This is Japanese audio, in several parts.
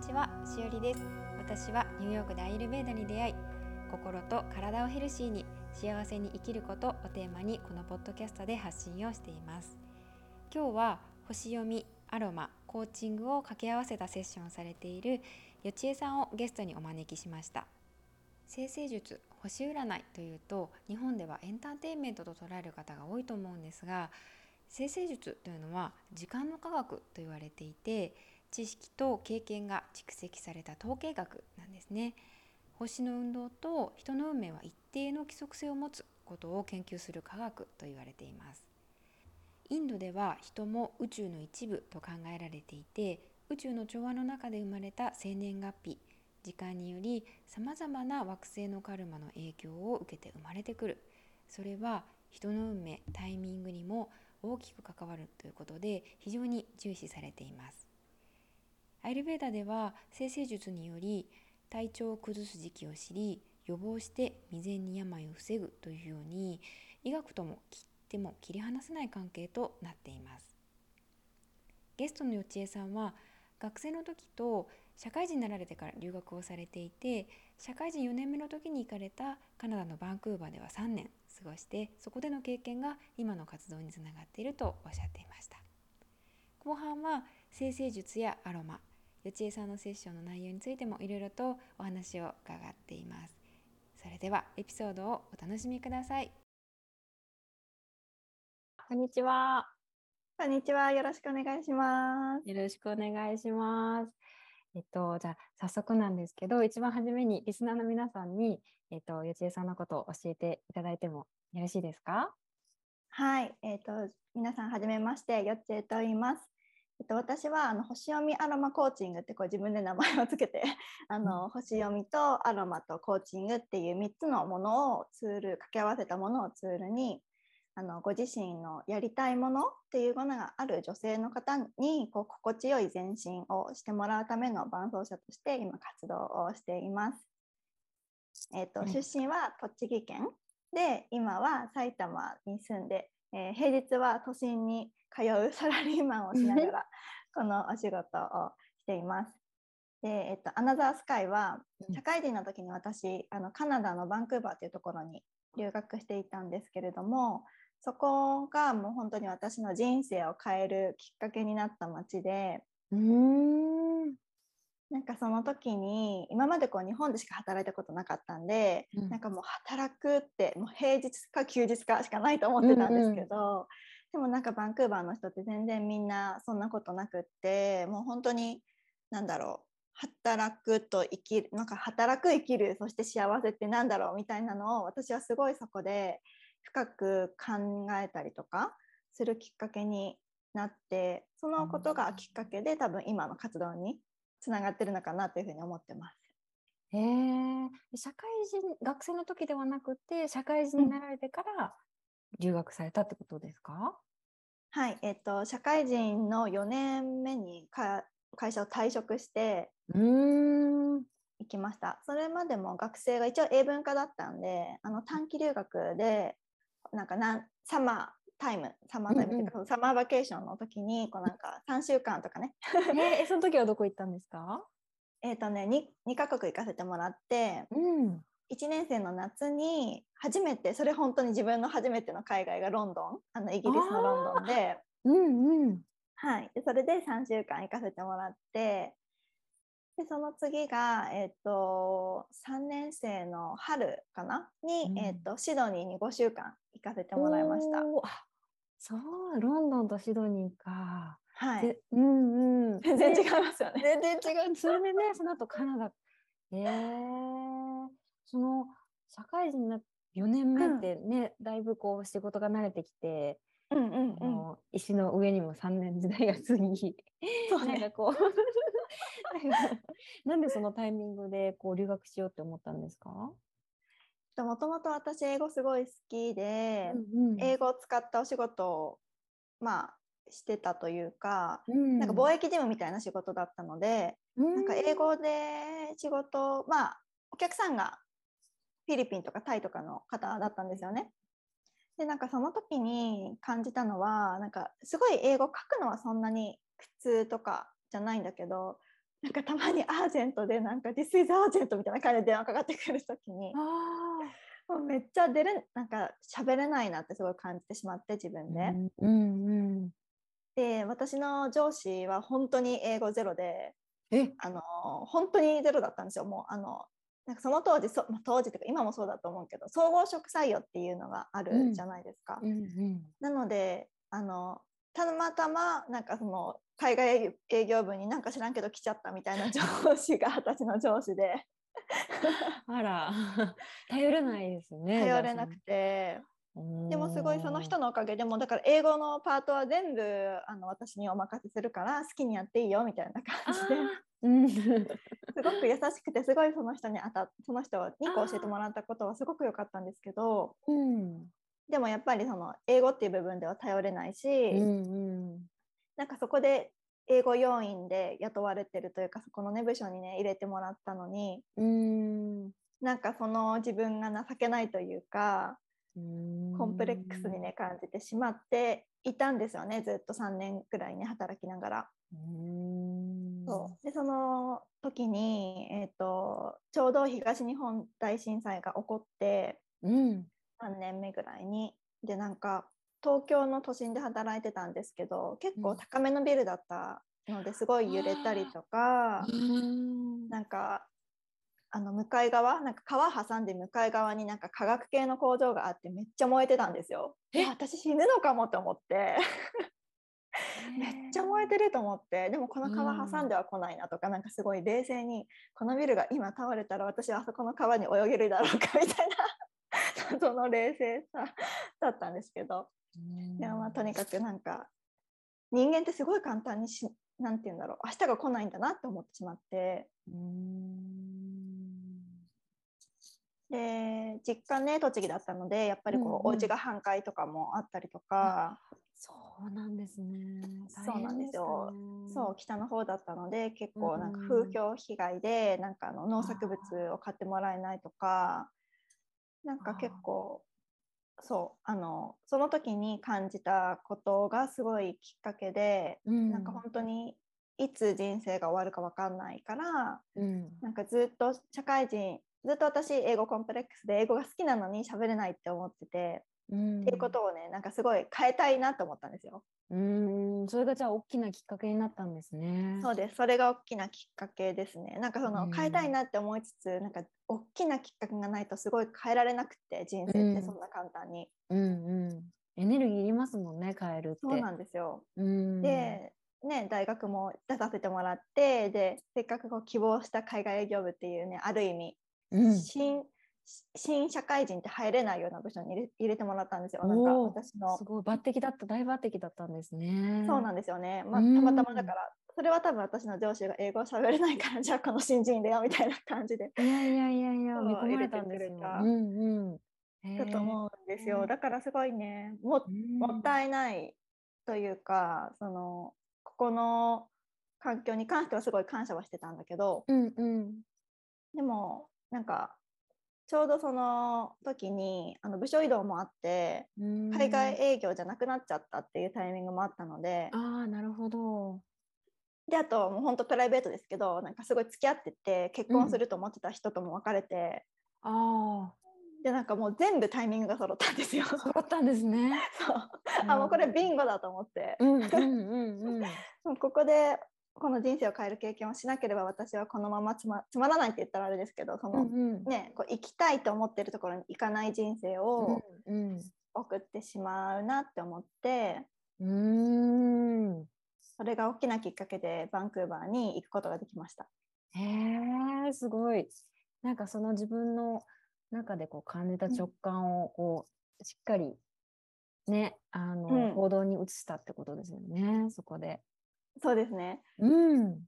ちは、しおりです。私はニューヨークでアイルベーダに出会い心と体をヘルシーに幸せに生きることをテーマにこのポッドキャストで発信をしています。今日は星読みアロマコーチングを掛け合わせたセッションをされているよちえさんをゲストにお招きしました。生成術星占いというと日本ではエンターテインメントと捉える方が多いと思うんですが生成術というのは時間の科学と言われていて知識と経験が蓄積された統計学なんですね。星の運動と人の運命は一定の規則性を持つことを研究する科学と言われています。インドでは人も宇宙の一部と考えられていて宇宙の調和の中で生まれた生年月日時間によりさまざまな惑星のカルマの影響を受けて生まれてくる。それは人の運命タイミングにも大きく関わるということで非常に重視されています。アイルベーダでは生成術により体調を崩す時期を知り予防して未然に病を防ぐというように医学とも切っても切り離せない関係となっています。ゲストのよちえさんは学生の時と社会人になられてから留学をされていて社会人4年目の時に行かれたカナダのバンクーバーでは3年過ごしてそこでの経験が今の活動につながっているとおっしゃっていました。後半は生成術やアロマよちえさんのセッションの内容についてもいろいろとお話を伺っていますそれではエピソードをお楽しみくださいこんにちはこんにちは。よろしくお願いします。よろしくお願いしますえっと、じゃあ早速なんですけど一番初めにリスナーの皆さんに、えっと、よちえさんのことを教えていただいてもよろしいですか？はい。えっ、と、皆さん、はじめまして、よっちえと言います。えっと、私はあの星読みアロマコーチングってこう自分で名前をつけて あの星読みとアロマとコーチングっていう3つのものをツール掛け合わせたものをツールにあのご自身のやりたいものっていうものがある女性の方にこう心地よい前進をしてもらうための伴走者として今活動をしています。えっとはい出身は栃木県で今は埼玉に住んで、えー平日は都心に通うサラリーマンをしながらこのお仕事をしています。で、えっと、アナザースカイはうん。社会人の時に私あのカナダのバンクーバーというところに留学していたんですけれどもそこがもう本当に私の人生を変えるきっかけになった街でうーん。なんかその時に今までこう日本でしか働いたことなかったんで、うん。なんかもう働くってもう平日か休日かしかないと思ってたんですけど、でもなんかバンクーバーの人って全然みんなそんなことなくってもう本当に何だろう働くと生きるなんか働く生きるそして幸せってなんだろうみたいなのを私はすごいそこで深く考えたりとかするきっかけになってそのことがきっかけで多分今の活動につながってるのかなというふうに思ってます。へえ社会人学生の時ではなくて社会人になられてから留学されたってことですか、はい、えっと社会人の4年目にか会社を退職してうーん。行きました。それまでも学生が一応英文科だったんで、あの短期留学でなんかなんサマータイム、サマータイムっていうか、サマーバケーションの時にこうなんか3週間とかね、えーその時はどこ行ったんですか？えっとね 2, 2カ国行かせてもらって、うん1年生の夏に初めてそれ本当に自分の初めての海外がロンドン、あのイギリスのロンドンで。うんうんはい、でそれで3週間行かせてもらってでその次が、えっと3年生の春かなに、うんえっとシドニーに5週間行かせてもらいました。そうロンドンとシドニーか。はい、でうんうん。全然違う。いますよね。全然違う。それでね、その後カナダ。えー、その社会人になって4年目ってね、だいぶこう仕事が慣れてきて、うんうんあうん。の石の上にも3年時代が過ぎ、そうね。なんかこう なんでそのタイミングでこう留学しようって思ったんですか？もともと私英語すごい好きで、うんうん。英語を使ったお仕事をまあしてたというか、うん。なんか貿易事務みたいな仕事だったので、なんか英語で仕事まあお客さんがフィリピンとかタイとかの方だったんですよね。でなんかその時に感じたのはなんかすごい英語書くのはそんなに苦痛とかじゃないんだけどなんかたまにアージェントでなんか「This is アージェント」みたいな感じで電話かかってくる時にもうめっちゃ出れなんか喋れないなってすごい感じてしまって自分で。うんうんで私の上司は本当に英語ゼロでえ？あの本当にゼロだったんですよ。もうあのなんかその当時そ、まあ、当時というか今もそうだと思うけど総合職採用っていうのがあるじゃないですか。うんうんなのであのたまたまなんかその海外営業部になんか知らんけど来ちゃったみたいな上司が私の上司であら 頼れないですね。頼れなくてでもすごいその人のおかげでもだから英語のパートは全部あの私にお任せするから好きにやっていいよみたいな感じで。うん。すごく優しくてすごいその人に当たっその人にこう教えてもらったことはすごく良かったんですけど。うん。でもやっぱりその英語っていう部分では頼れないし、うんなんかそこで英語要員で雇われてるというかそこのね部署にね入れてもらったのに。うん。なんかその自分が情けないというか。うんコンプレックスにね感じてしまっていたんですよねずっと3年くらいね働きながら。うん。そう。でその時に、えー、とちょうど東日本大震災が起こってうん。3年目ぐらいに。でなんか東京の都心で働いてたんですけど結構高めのビルだったのですごい揺れたりとか、うん。なんかあの向かい側なんか川挟んで向かい側になんか化学系の工場があってめっちゃ燃えてたんですよ。え？え私死ぬのかもと思って。めっちゃ燃えてると思って。でもこの川挟んでは来ないなとか、なんかすごい冷静にこのビルが今倒れたら私はあそこの川に泳げるだろうかみたいなその冷静さだったんですけど。でもまあとにかくなんか人間ってすごい簡単にしなんて言うんだろう明日が来ないんだなって思ってしまって。うんで実家ね栃木だったのでやっぱりこう、うんうん。お家が半壊とかもあったりとか。そうなんですね。そうなんですよ。そう北の方だったので結構なんかうん。風評被害でなんかあの農作物を買ってもらえないとかなんか結構そうあのその時に感じたことがすごいきっかけで、すね。なんか本当にいつ人生が終わるか分かんないからうん。なんかずっと社会人ずっと私英語コンプレックスで英語が好きなのに喋れないって思ってて、うんっていうことをねなんかすごい変えたいなと思ったんですよ。うん、それがじゃあ大きなきっかけになったんですね。そうですそれが大きなきっかけですね。なんかそのうん変えたいなって思いつつ、なんか大きなきっかけがないとすごい変えられなくて人生うんってそんな簡単に。うんうん。エネルギーいりますもんね、変えるって。そうなんですよ。うん、で、ね、大学も出させてもらってでせっかくこう希望した海外営業部っていうねある意味、うん、新新社会人って入れないような部署に入れ入れてもらったんですよ。なんか私の。すごい抜擢だった、大抜擢だったんですね。そうなんですよね。まあ、うん。たまたまだから、それは多分私の上司が英語を喋れないから、じゃあこの新人入れようみたいな感じで、いやいやいやいや、見込まれたんですよ。だと思うんですよ。うんだからすごいね、もうん。もったいないというか、その、ここの環境に関してはすごい感謝はしてたんだけど、うんうん。でも、なんか、ちょうどその時にあの部署移動もあって、うん海外営業じゃなくなっちゃったっていうタイミングもあったので、ああ、なるほど。であともう本当プライベートですけどなんかすごい付き合ってて結婚すると思ってた人とも別れて、あでなんかもう全部タイミングが揃ったんですよ。あ、そうだったんですね。そうあもうこれビンゴだと思って、うんうんうんうん。ここでこの人生を変える経験をしなければ私はこのままつまつまらないって言ったらあれですけどその、うんねこう生きたいと思ってるところに行かない人生をうん送ってしまうなって思ってうん。うん。それが大きなきっかけでバンクーバーに行くことができました。へえ、すごい。なんかその自分の中でこう感じた直感をこうしっかりね、あの、うん行動に移したってことですよね、そこで。そうですね。うん。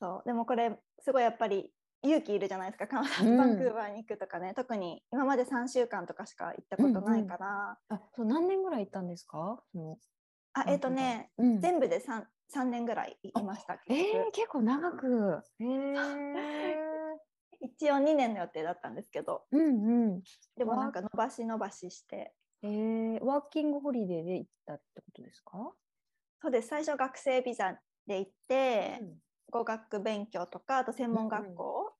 そう。でもこれすごいやっぱり勇気いるじゃないですか。カナダうん。バンクーバーに行くとかね、特に今まで3週間とかしか行ったことないから、あ、そう何年ぐらい行ったんですか？そのあえっ、とね、うん、全部で 3, 3年ぐらいいましたえ結局ー、結構長く。へえ。一応2年の予定だったんですけど。うんうん。でもなんか伸ばし伸ばしして。えー、ワーキングホリデーで行ったってことですか？そうです。最初学生ビザで行って、語学勉強とかあと専門学校、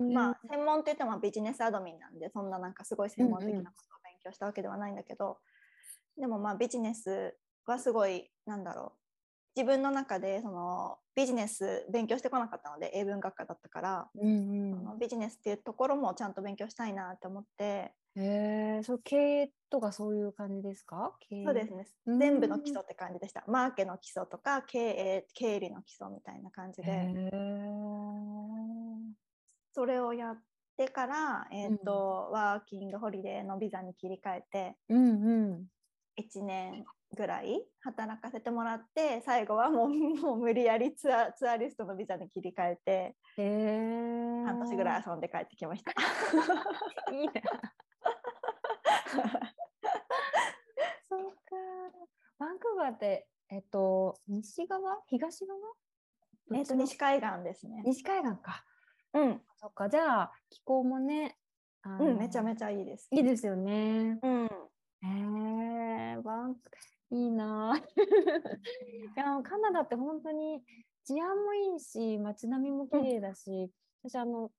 うんまあ専門って言ってもビジネスアドミンなんでそんななんかすごい専門的なことを勉強したわけではないんだけど、でもまあビジネスはすごいなんだろう自分の中でそのビジネス勉強してこなかったので英文学科だったから、うんそのビジネスっていうところもちゃんと勉強したいなって思って、うん、へえ、そう経営とかそういう感じですか？そうですね。うん。全部の基礎って感じでした。マーケの基礎とか経営経理の基礎みたいな感じへでえ。それをやってから、えーとワーキングホリデーのビザに切り替えて。うんうん。1年ぐらい働かせてもらって最後はもうもう無理やりツアーツアリストのビザに切り替えてへえ。半年ぐらい遊んで帰ってきました。いいな。そうか。バンクーバーってえっと西側？東側？えっと西海岸ですね。西海岸か。うん、そっか。じゃあ気候もね。うん、めちゃめちゃいいです。いいですよね。うん、へえ、バンク、いいなぁ。いや、カナダって本当に治安もいいし、街並みも綺麗だし、私、あの、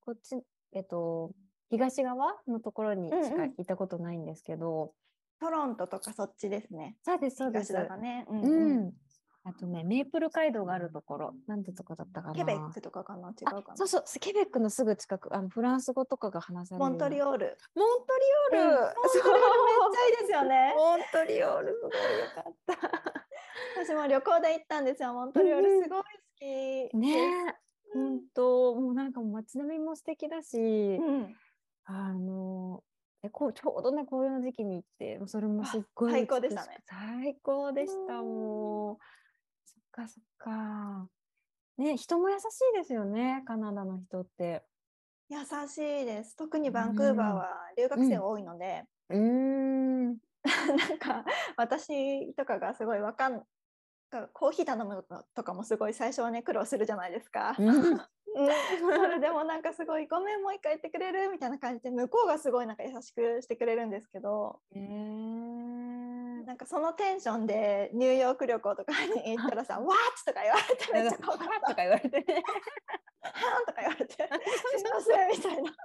こっち、えっと、東側のところにしかうんうん行ったことないんですけど、トロントとかそっちですね。そうです、そうです。ね。うんううんん。あとね、メープル街道があるところ、なんてとこだったかな。ケベックとかかな？違うかな？あそうそう、ケベックのすぐ近く、あのフランス語とかが話される。モントリオール。モントリオール、うん。モントリオールめっちゃいいですよね。モントリオールすごいよかった。私も旅行で行ったんですよ。モントリオールすごい好き。です。ね。え、本当もうなんかもう街並みも素敵だし、うん、あのえこうちょうどね紅葉の時期に行ってそれもすっごい最高でしたね。最高でしたうんもうかそっか。ね人も優しいですよねカナダの人って。優しいです。特にバンクーバーは留学生多いので、うーん。なんか私とかがすごいわかんかコーヒー頼むのとかもすごい最初はね苦労するじゃないですか。うん。でもなんかすごい「ごめんもう一回言ってくれる?」みたいな感じで向こうがすごいなんか優しくしてくれるんですけど。へえなんかそのテンションでニューヨーク旅行とかに行ったらさ「わーっ!」とか言われてめっちゃ怖かったとか言われてね「はん!」とか言われて「すいません」みたいな。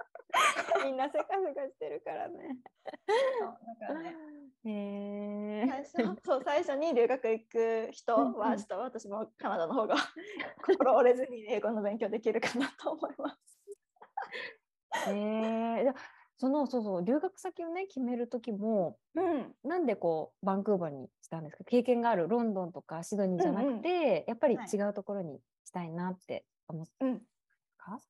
みんなせかせかしてるからねそうだからね へえ最初そう最初に留学行く人はちょっと私もカナダの方が心折れずに英語の勉強できるかなと思います。へえじゃあそのそうそう留学先をね決める時もうん、なんでこうバンクーバーにしたんですか？経験があるロンドンとかシドニーじゃなくて、やっぱりはい。違うところにしたいなって思ったんうん。ですか、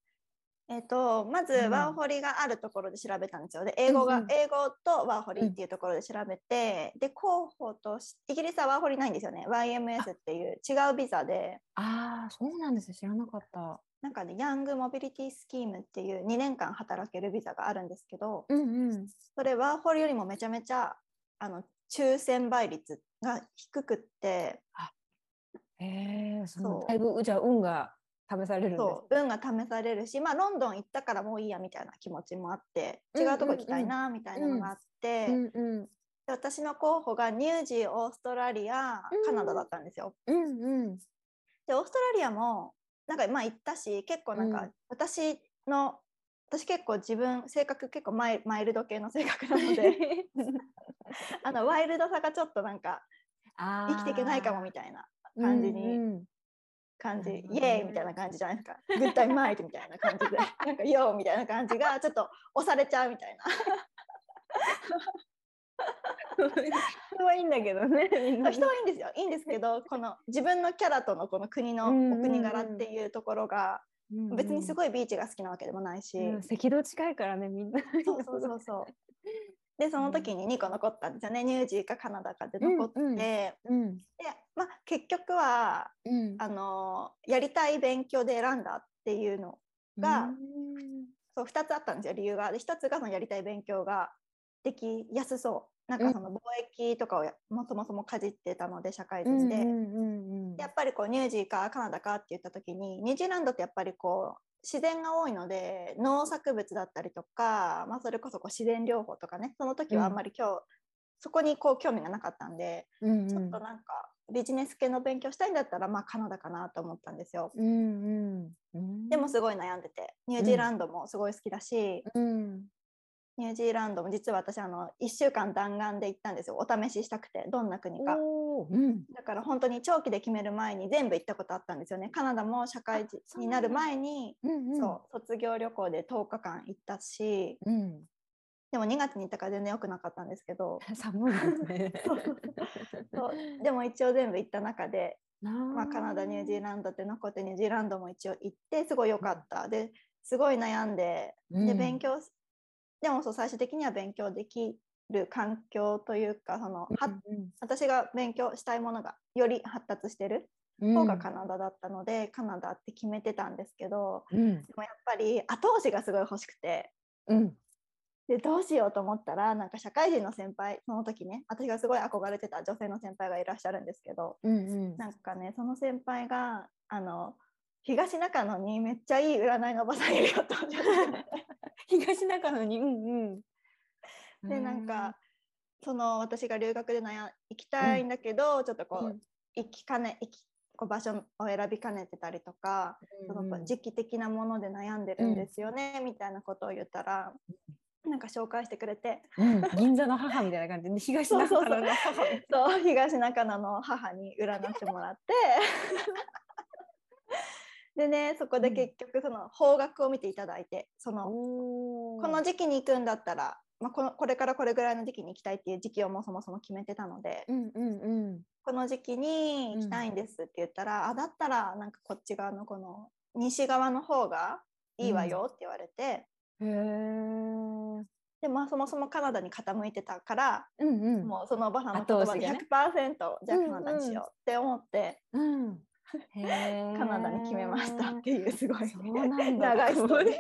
えっとまずうん。ワーホリがあるところで調べたんですよ。で英語が、うんうん。英語とワーホリっていうところで調べて、で候補としイギリスはワーホリないんですよね。YMS っていう違うビザで。ああそうなんですよ知らなかった。なんかねヤングモビリティスキームっていう2年間働けるビザがあるんですけどうんうん。それワーホリよりもめちゃめちゃあの抽選倍率が低くってへえそそう。のだいぶじゃあ運が試されるんですそう運が試されるし、まあ、ロンドン行ったからもういいやみたいな気持ちもあってうんうん違うとこ行きたいなみたいなのがあって、うんうん。で私の候補がニュージーオーストラリアうんカナダだったんですよ。うんうん。でオーストラリアもなんかまあ行ったし結構なんかうん私の、私結構自分性格結構マイマイルド系の性格なので あのワイルドさがちょっとなんかあ生きていけないかもみたいな感じにうんうん。感じ、イエーイみたいな感じじゃないですか。グッタイマイトみたいな感じで、なんかヨーみたいな感じがちょっと押されちゃうみたいな。人はいいんだけど ね。人はいいんですよ。いいんですけど、この自分のキャラとのこの国のお国柄っていうところが、別にすい、ごいビーチが好きなわけでもないし、うん赤道近いからねみんな。そうそうそうそう。で、その時に2個残ったんですよね。ニュージーかカナダかで残って、うんうんで、うんまあ結局はうん。あのやりたい勉強で選んだっていうのがうんそう2つあったんですよ理由が。で1つがそのやりたい勉強ができやすそう。なんかその貿易とかをやもそもそもかじってたので社会人で、うんうんうん。やっぱりこうニュージーかカナダかって言った時にニュージーランドってやっぱりこう自然が多いので農作物だったりとか、まあ、それこそこう自然療法とかねその時はあんまり今日、そこにこう興味がなかったんで、うんうん。ちょっとなんかビジネス系の勉強したいんだったらまあカナダかなと思ったんですよ。うんうん。うん。でもすごい悩んでてニュージーランドもすごい好きだし、うんニュージーランドも実は私あの1週間弾丸で行ったんですよ。お試ししたくてどんな国か。うん。だから本当に長期で決める前に全部行ったことあったんですよね。カナダも社会人になる前に、うんうんそう卒業旅行で10日間行ったしうん。でも2月に行ったから全然良くなかったんですけど。寒いですね。そうでも一応全部行った中で、ままあ、カナダニュージーランドって残ってニュージーランドも一応行ってすごい良かった。ですごい悩んでで勉強すでもそう最終的には勉強できる環境というかそのは私が勉強したいものがより発達してる方がカナダだったので、カナダって決めてたんですけどうん。でもやっぱり後押しがすごい欲しくて。うん。でどうしようと思ったらなんか社会人の先輩その時ね私がすごい憧れてた女性の先輩がいらっしゃるんですけどうんうん。なんかねその先輩があの東中野にめっちゃいい占いのおばさんいるよと 東中野にうんうん。でなんかその私が留学で悩行きたいんだけど、ちょっとこう、うん。行きかね行きこう場所を選びかねてたりとか、そのこう時期的なもので悩んでるんですよね、みたいなことを言ったら、なんか紹介してくれてうん。銀座の母みたいな感じで東中野の母そう東中野の母に占ってもらってでねそこで結局その方角を見ていただいてそのここの時期に行くんだったら、まあ、このこれからこれぐらいの時期に行きたいっていう時期をもうそもそも決めてたので、うんうんうん。この時期に行きたいんですって言ったら、あだったらなんかこっち側のこの西側の方がいいわよって言われて、へえでまあそもそもカナダに傾いてたから、うんうん。もうそのおばさんの言葉で100%、後押しじゃあカナダにしようって思って、うん。へえカナダに決めましたっていうすごい。そうなんだ。長いストーリー。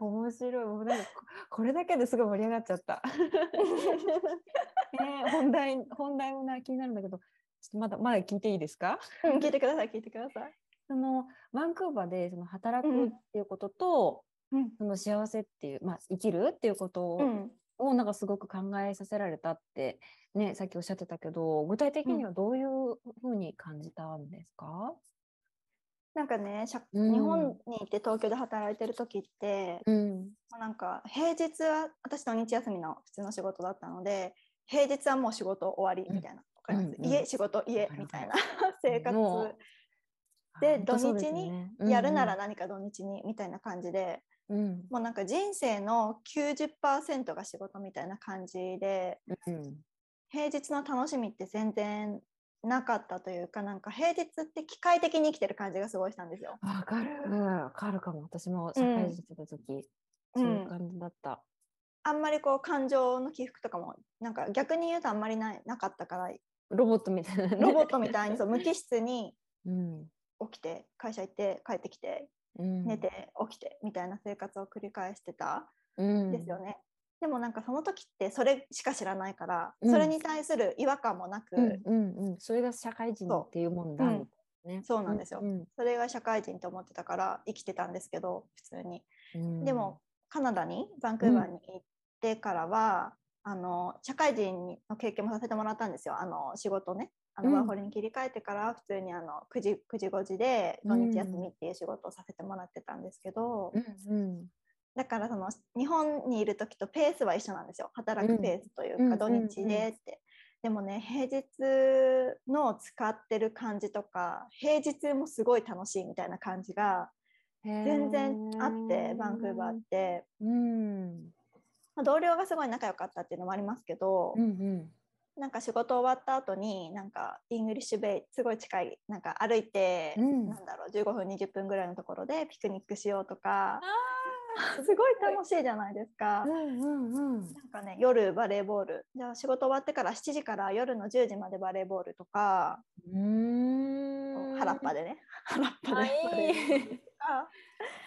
面白い。もうなんかここれだけですごい盛り上がっちゃった。えー、本題本題もな気になるんだけどちょっとまだまだ聞いていいですか？うん聞いてください聞いてください。そのバンクーバーでその働うんくっていうことと、うん。その幸せっていう、まあ、生きるっていうことを,、うんなんかすごく考えさせられたって、ね、さっきおっしゃってたけど具体的にはどういうふうに感じたんですか、なんかね、日本にいて東京で働いてる時って、うん。まあなんか平日は私土日休みの普通の仕事だったので平日はもう仕事終わりみたいな、家仕事家みたいな 生活で土日にねやるなら、何か土日にみたいな感じで、うん。うん。もうなんか人生の90%が仕事みたいな感じでうん。平日の楽しみって全然なかったというかなんか平日って機械的に生きてる感じがすごいしたんですよ。わかる。わかるかも。私も社会人してた時、そういう感じだった。あんまりこう感情の起伏とかもなんか逆に言うとあんまりないなかったからロボットみたいなね、ロボットみたいにそう無機質にうん。起きて会社行って帰ってきてうん、寝て起きてみたいな生活を繰り返してたうん。んですよね。でもなんかその時ってそれしか知らないから、うん。それに対する違和感もなく、うんうんうん、それが社会人っていうもんだうん。みたね。そうなんですよ。うんそれが社会人と思ってたから生きてたんですけど普通に。うん。でも、カナダにバンクーバーに行ってからは、あの社会人の経験もさせてもらったんですよ。あの仕事ねあの、うん。ワーホリに切り替えてから普通にあの9時 ,9 時5時で土日休みっていう仕事をさせてもらってたんですけど、うんうん。だからその日本にいる時とペースは一緒なんですよ。働くペースというか、うん土日でって。でもね平日の使ってる感じとか平日もすごい楽しいみたいな感じが全然あってバンクーバーって。うん。まあ、同僚がすごい仲良かったっていうのもありますけど、うんうんなんか仕事終わった後になんか English Bay すごい近いなんか歩いて、うん。なんだろう15分20分ぐらいのところでピクニックしようとかあ すごい楽しいじゃないですか。ー。うんうんうん。なんかね夜バレーボール。じゃあ仕事終わってから7時から夜の10時までバレーボールとか、うーん。原っぱでね。原っぱでとか。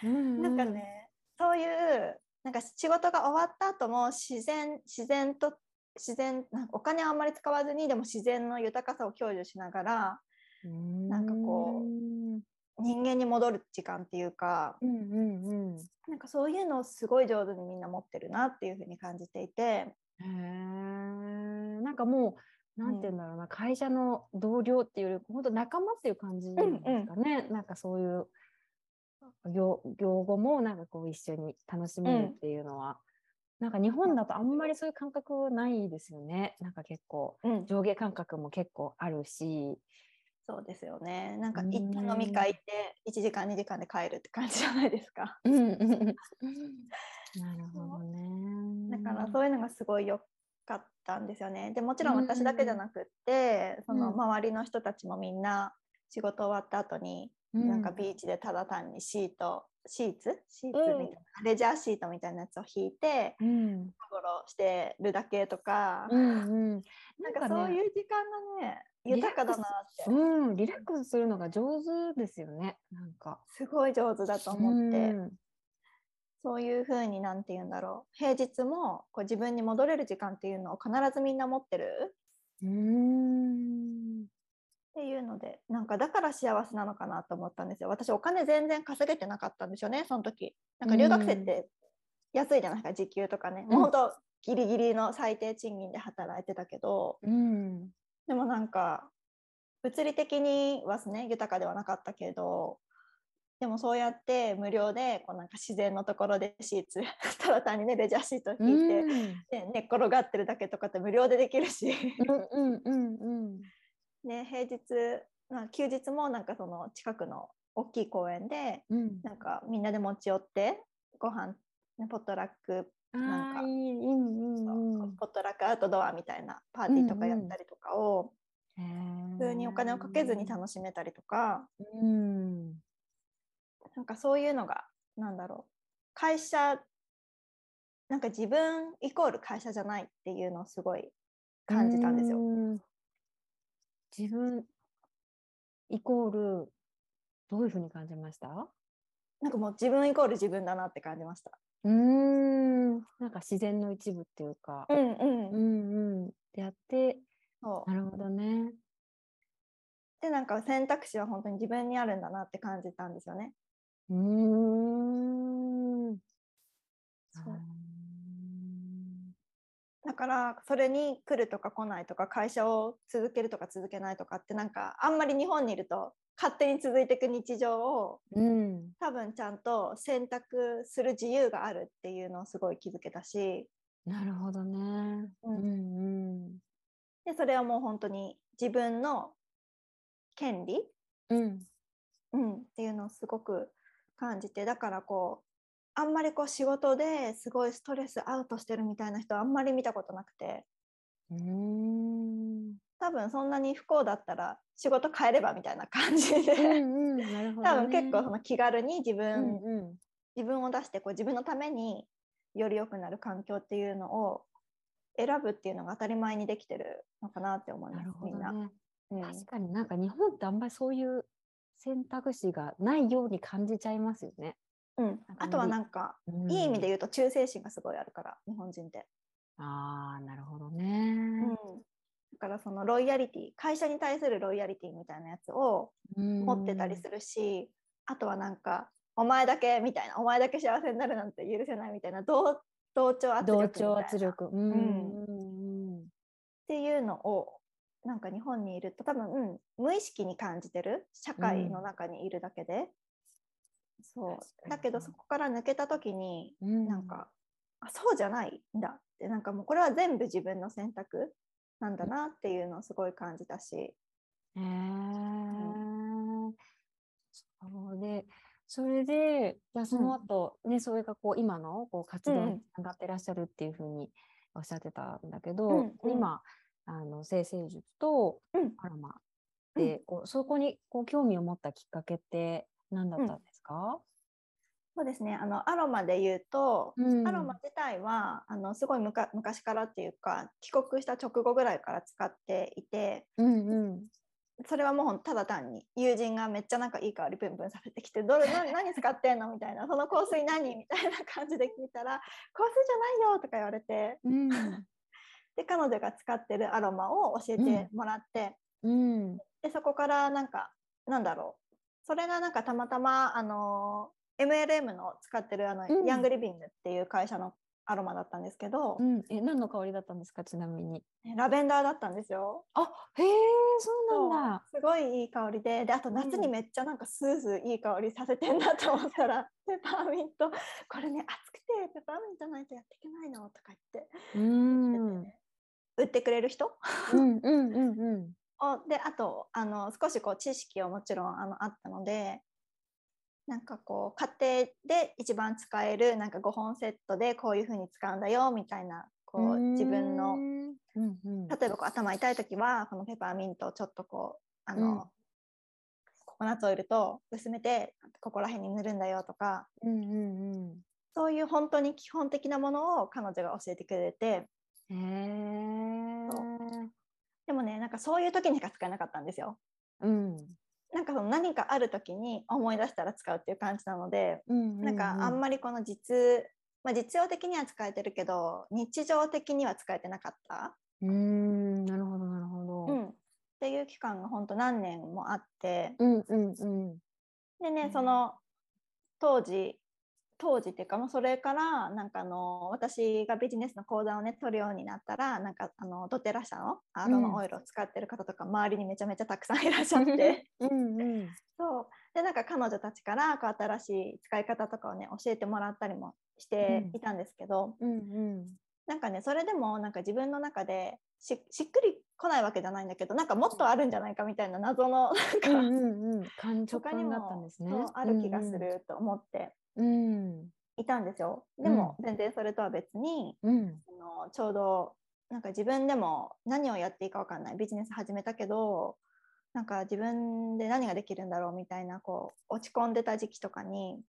うん。なんかね、そういうなんか仕事が終わった後も自然自然と自然なんかお金はあんまり使わずにでも自然の豊かさを享受しながらうん。なんかこうん人間に戻る時間っていうかうんうんなんかそういうのをすごい上手にみんな持ってるなっていうふうに感じていて、へえなんかもうなんて言うんだろうな、会社の同僚っていうより本当仲間っていう感じですかね、なんかそういう業業後もなんかこう一緒に楽しめるっていうのは、なんか日本だとあんまりそういう感覚ないですよね。なんか結構うん、上下感覚も結構あるし、そうですよね。なんかうん。一旦飲み会行って1時間2時間で帰るって感じじゃないですか。うん なるほどね。だからそういうのがすごい良かったんですよね。でもちろん。私だけじゃなくって、そのうん。周りの人たちもみんな仕事終わった後に、うん。なんかビーチでただ単にシートシーツ？シーツうんみたいな、レジャーシートみたいなやつを引いてうん。ゴロしてるだけとか、うんうん、なんかそういう時間がね豊かだなって。うん、リラックスするのが上手ですよね。なんか。すごい上手だと思って。うん。そういうふうになんて言うんだろう。平日もこう自分に戻れる時間っていうのを必ずみんな持ってる。うーん。っていうのでなんかだから幸せなのかなと思ったんですよ。私お金全然稼げてなかったんですよねその時。なんか留学生って安いじゃないですか時給とかね、もうほんとギリギリの最低賃金で働いてたけど。うん。でもなんか物理的にはね豊かではなかったけどでもそうやって無料でこうなんか自然のところでシーツ ただ単にねレジャーシート引いて、うん。で寝っ転がってるだけとかって無料でできるし、うんうんうんね、平日、まあ、休日もなんかその近くの大きい公園でうん。なんかみんなで持ち寄ってご飯ねポットラックなんか。ポットラックアウトドアみたいなパーティーとかやったりとかを普普通にお金をかけずに楽しめたりとかうん。なんかそういうのがなんだろう会社なんか自分イコール会社じゃないっていうのをすごい感じたんですよ。うん。自分イコールどういうふうに感じました？なんかもう自分イコール自分だなって感じました。うーん。なんか自然の一部っていうか。うんうんうんうん。でやって、そうなるほどね。でなんか選択肢は本当に自分にあるんだなって感じたんですよね。うーん。そううだからそれに来るとか来ないとか会社を続けるとか続けないとかってなんかあんまり日本にいると勝手に続いていく日常を。うん。多分ちゃんと選択する自由があるっていうのをすごい気づけたしなるほどね。ううんんうん。でそれはもう本当に自分の権利、うん。うん、っていうのをすごく感じてだからこうあんまりこう仕事ですごいストレスアウトしてるみたいな人はあんまり見たことなくてうーん。多分そんなに不幸だったら仕事変えればみたいな感じで、うん。多分結構その気軽に自分、うんうん。自分を出してこう自分のためにより良くなる環境っていうのを選ぶっていうのが当たり前にできてるのかなって思いますみんな。うん確かになんか日本ってあんまりそういう選択肢がないように感じちゃいますよね。うん、あとはなんか、いい意味で言うと忠誠心がすごいあるから日本人って。ああ、なるほどうん。ね。だからそのロイヤリティ会社に対するロイヤリティみたいなやつを持ってたりするし、あとはなんかお前だけみたいなお前だけ幸せになるなんて許せないみたいな同同調圧力みたいな。同調圧力。うんんうん。うんっていうのをなん。か日本にいると多分、うん、無意識に感じてる社会の中にいるだけで、そう。だけどそこから抜けた時にうん。なんか、あそうじゃないんだってなんかもうこれは全部自分の選択なんだなっていうのをすごい感じたし、へえ。そう。で、それで、じゃあその後、ね、それがこう今のこう活動うん。につながってらっしゃるっていうふうにおっしゃってたんだけど、うんうん。今、あの生成術とうん。アロマで、こうそこにこう興味を持ったきっかけって何だったんですか、そうですね。あのアロマで言うと、うん。アロマ自体はあのすごい昔からっていうか帰国した直後ぐらいから使っていてうんうん。それはもうただ単に友人がめっちゃなんかいい香りプンプンさせてきてどれな 何使ってんのみたいなその香水何みたいな感じで聞いたら香水じゃないよとか言われてうん。で彼女が使ってるアロマを教えてもらって、うん。でそこからなんかなんだろうそれがなんかたまたまあの MLM の使ってるあの、うんヤングリビングっていう会社のアロマだったんですけどう、ん、え何の香りだったんですか？ちなみに。ラベンダーだったんですよ。あへえそうなんだ。すごいいい香りでであと夏にめっちゃなんかスースーいい香りさせてんだと思ったら、ペパーミントこれね暑くてペパーミントないとやっていけないのとか言ってうーん売ってくれる人？うんうんうんうん。をであとあの少しこう知識をもちろんあのあったのでなんかこう家庭で一番使えるなんか5本セットでこういう風に使うんだよみたいなこう自分のうんうん例えばこう頭痛い時はこのペパーミントをちょっとこうあの、うんココナッツオイルと薄めてここら辺に塗るんだよとかうんうんうん。そういう本当に基本的なものを彼女が教えてくれてへえ。でもねなんかそういう時にしか使えなかったんですよ。うん。なんかその何かある時に思い出したら使うっていう感じなので、うんなんかあんり。まりこの実、まあ、実用的には使えてるけど日常的には使えてなかった、うーんなるほどなるほど。うん、っていう期間が本当何年もあってうんうんうん。でね、うんその当時当時っていうかもうそれからなんかあの私がビジネスの講座をね取るようになったらなんかあのドテラ社のアロマオイルを使ってる方とか周りにめちゃめちゃたくさんいらっしゃってうんうん。そうでなんか彼女たちからこう新しい使い方とかをね教えてもらったりもしていたんですけど、うんうん。なんかねそれでもなんか自分の中でししっくりこないわけじゃないんだけどなんかもっとあるんじゃないかみたいな謎のなんか、うんうんうん。感直他にも感だったんですねそう。ある気がすると思ってうん。いたんですよ。でも全然それとは別に、うん。のちょうどなんか自分でも何をやっていいか分かんない。ビジネス始めたけどなんか自分で何ができるんだろうみたいなこう落ち込んでた時期とかに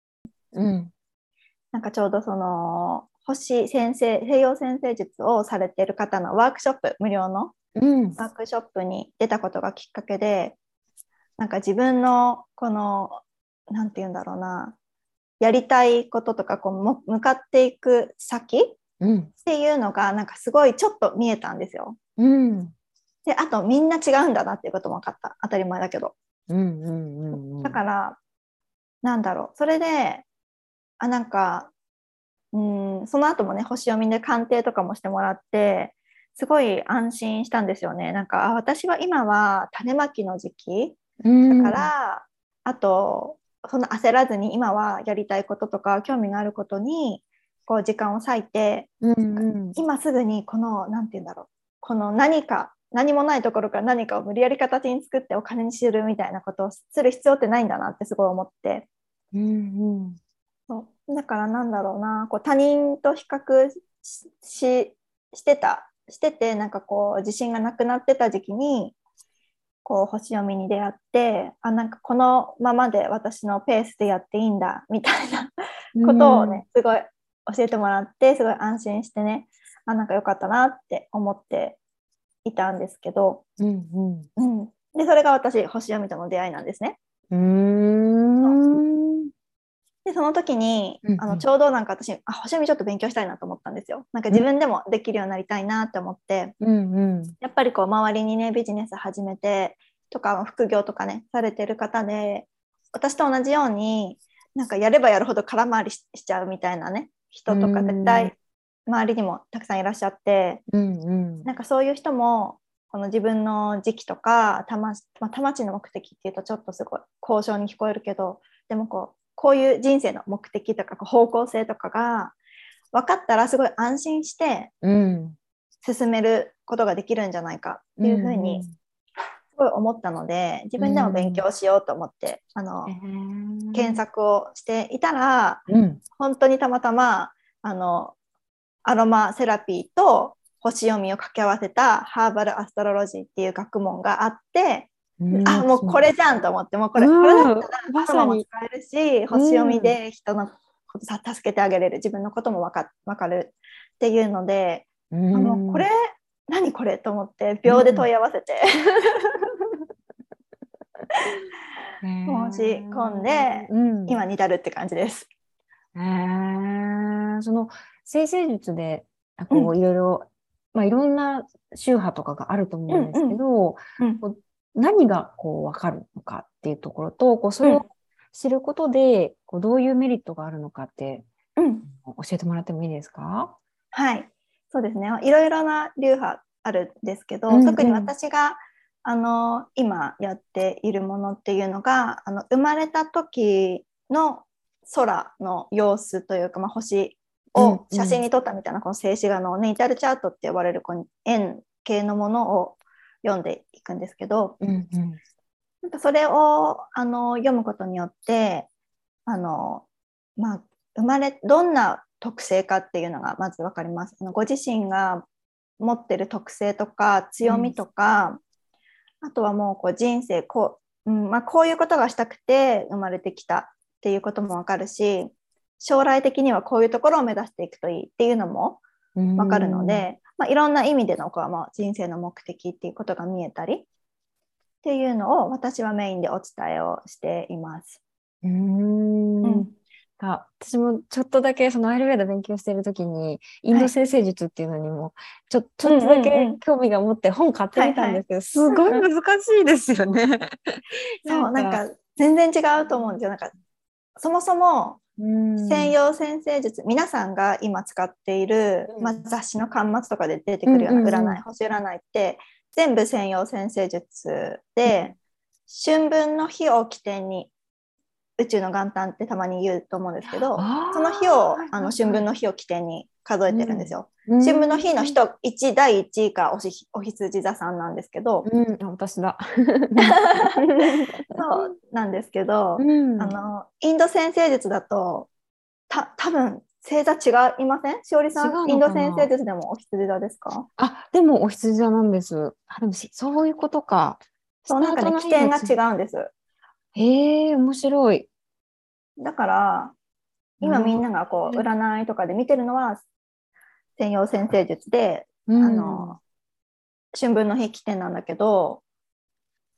うん。なんかちょうどその星先生西洋先生術をされてる方のワークショップ無料のうん。ワークショップに出たことがきっかけでなんか自分のこのなんて言うんだろうなやりたいこととかこうも向かっていく先っうんていうのがなんかすごいちょっと見えたんですよ。うんであとみんな違うんだなっていうことも分かった当たり前だけど。うんうんうん。だからなんだろうそれであなんかうんその後もね星読みで鑑定とかもしてもらってすごい安心したんですよね。なんかあ私は今は種まきの時期らだから、あとそんな焦らずに今はやりたいこととか興味があることにこう時間を割いてうんうん。今すぐにこの何て言うんだろう。この何か何もないところから何かを無理やり形に作ってお金にするみたいなことをする必要ってないんだなってすごい思って。うんうん。そう。だからなんだろうな。こう他人と比較してたしててなんかこう自信がなくなってた時期にこう星読みに出会ってあなんかこのままで私のペースでやっていいんだみたいなことをね、すごい教えてもらってすごい安心してねあなんか良かったなって思っていたんですけど、うんうん。うん、でそれが私星読みとの出会いなんですね。うーんでその時に、うんうん。あのちょうどなんか私あ星読みちょっと勉強したいなと思ったんですよ。なんか自分でもできるようになりたいなって思って、うんうん。やっぱりこう周りにねビジネス始めてとか副業とかねされてる方で私と同じようになんかやればやるほど空回りししちゃうみたいなね人とかうん。絶対周りにもたくさんいらっしゃってうんうん。なんかそういう人もこの自分の時期とかたま、まあ、魂の目的っていうとちょっとすごい交渉に聞こえるけどでもこうこういう人生の目的とか方向性とかが分かったらすごい安心してうん。進めることができるんじゃないかっていうふうにすごい思ったので自分でも勉強しようと思って、あの検索をしていたらうん。本当にたまたまあのアロマセラピーと星読みを掛け合わせたハーバルアストロロジーっていう学問があって、うんあもうこれじゃんと思ってもうこれ,、うん。これだったらまさもに。使えるし星読みで人のことさ助けてあげれる自分のことも分か分かるっていうので、ああもうこれ何これと思って秒で問い合わせて、申し込んでうん。今に至るって感じです。へー。その生成術であこういろいろ、まあ、いろんな宗派とかがあると思うんですけど、うん。こう何がこう分かるのかっていうところとこうそれうん。を知ることでこうどういうメリットがあるのかってうん。教えてもらってもいいですか？はい。そうですね。いろいろな流派あるんですけど、うんうん。特に私があの今やっているものっていうのがあの生まれた時の空の様子というか、まあ、星を写真に撮ったみたいなこの静止画のネイタルチャートって呼ばれるこの円形のものを読んでいくんですけどうんうんなんかそれをあの読むことによってあの、まあ、生まれどんな特性かっていうのがまず分かります。あのご自身が持ってる特性とか強みとか、あとはもうこう人生こう,、うんまあ、こういうことがしたくて生まれてきたっていうことも分かるし将来的にはこういうところを目指していくといいっていうのも分かるので、まあ、いろんな意味でのこう、まあ、人生の目的っていうことが見えたりっていうのを私はメインでお伝えをしています。うーん。うん。あ私もちょっとだけそのアイルベーダ勉強してる時にインド生成術っていうのにもちょ,、ちょっとだけ興味が持って本買ってみたんですけど、すごい難しいですよね。そうなんか全然違うと思うんですよ。なんかそもそもうん。西洋先生術、皆さんが今使っている、うん。まあ、雑誌の巻末とかで出てくるような占い、星占いって全部西洋先生術で、春分の日を起点に宇宙の元旦ってたまに言うと思うんですけどその日をあの春分の日を起点に数えてるんですよ。うん。春分の日の人1第1位がおしお羊座さんなんですけど、うん、あ私だ。そうなんですけど、うん。あのインド先生術だとた多分星座違いません？しおりさんインド先生術でもお羊座ですか？あ、でもお羊座なんです。あ、でもしそういうことか。そうなんかね起点が違うんです。へえ、面白い。だから今うんみんながこう占いとかで見てるのは西洋先生術で、うんあの春分の日起点なんだけど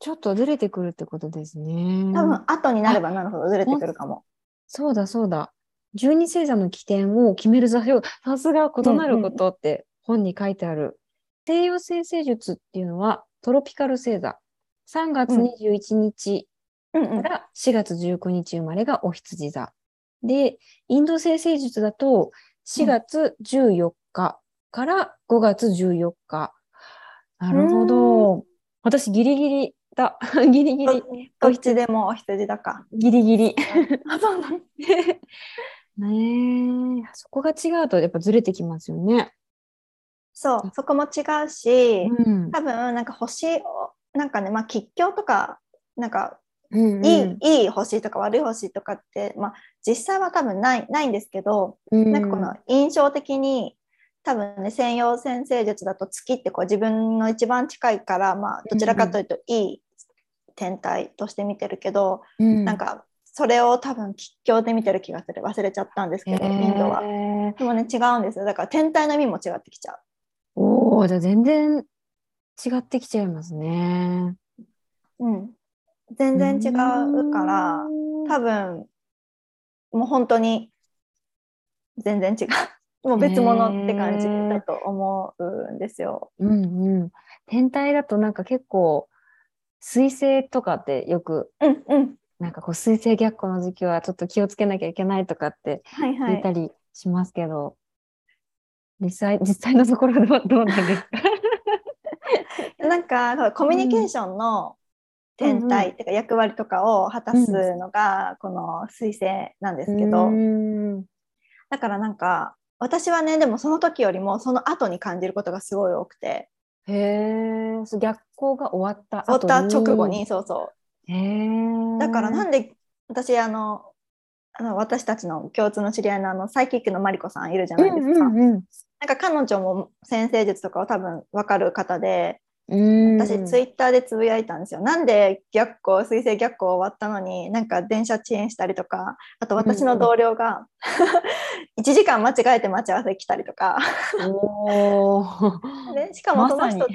ちょっとずれてくるってことですね。多分後になればなるほどずれてくるかも。そうだそうだ。十二星座の起点を決める座標、さすが異なることって本に書いてある。西洋星星術っていうのはトロピカル星座。3月うん21日うんうんから4月19日生まれがお羊座。で、インド星星術だと4月14日から5月14日。なるほど。私ギリギリだ。ギリギリ。どっちでもお羊だか。ギリギリ。あそうなの ねえ、そこが違うとやっぱずれてきますよね。そうそこも違うし、うん。多分なんか星をなんかねまあ吉凶とかなんかうんいい,、いい星とか悪い星とかって、まあ、実際は多分ないないんですけど、うんなんかこの印象的に多分ね西洋先生術だと月ってこう自分の一番近いから、まあ、どちらかというといい天体として見てるけど、うん。なんかそれを多分吉凶で見てる気がする。忘れちゃったんですけど、インドは。でもね違うんですよ。だから天体の意味も違ってきちゃう。おお、じゃあ全然違ってきちゃいますね。うん、全然違うから多分もう本当に全然違うもう別物って感じだと思うんですよ。うんうん。天体だとなんか結構水星とかってよくうんうん。なんかこう水星逆行の時期はちょっと気をつけなきゃいけないとかってはいはい。聞いた。りしますけど、実際 実際のところはどうなんですか？なんかコミュニケーションの天体、ってか役割とかを果たすのがこの水星なんですけど、うん。だからなんか私はねでもその時よりもその後に感じることがすごい多くてへえ、逆行が終わった終わった後直後にそうそうへえ。だからなんで私あのあの私たちの共通の知り合いのあのサイキックのマリコさんいるじゃないですか。うんうんなんか彼女も先生術とかを多分分かる方でうん、私ツイッターでつぶやいたんですよ。なんで逆行水星逆行終わったのになんか電車遅延したりとかあと私の同僚が1時間間違えて待ち合わせ来たりとか。しかもその人ま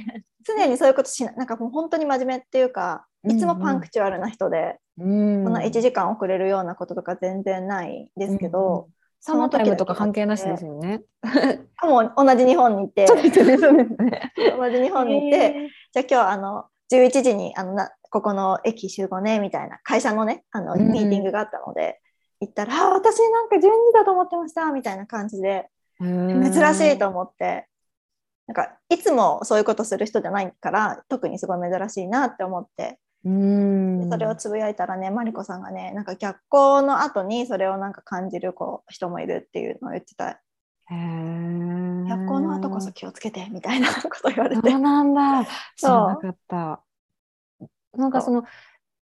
常にそういうことしないなんかもう本当に真面目っていうかいつもパンクチュアルな人で、うんそんな1時間遅れるようなこととか全然ないですけど、うんうんサマータイムとか関係なしですよね。あもう同じ日本にいて。そうですね、そうですね。同じ日本にいて、じゃあ今日あの11時にあのなここの駅集合ねみたいな会社のねあのうんミーティングがあったので、行ったら「あ私なんか12時だと思ってました」みたいな感じで珍しいと思って。なんかいつもそういうことする人じゃないから特にすごい珍しいなって思ってうん。それをつぶやいたらねマリコさんがねなんか逆光の後にそれをなんか感じるこう人もいるっていうのを言ってた。逆光の後こそ気をつけてみたいな こと言われて。そうなんだ。知そう。らなかった。なんかその、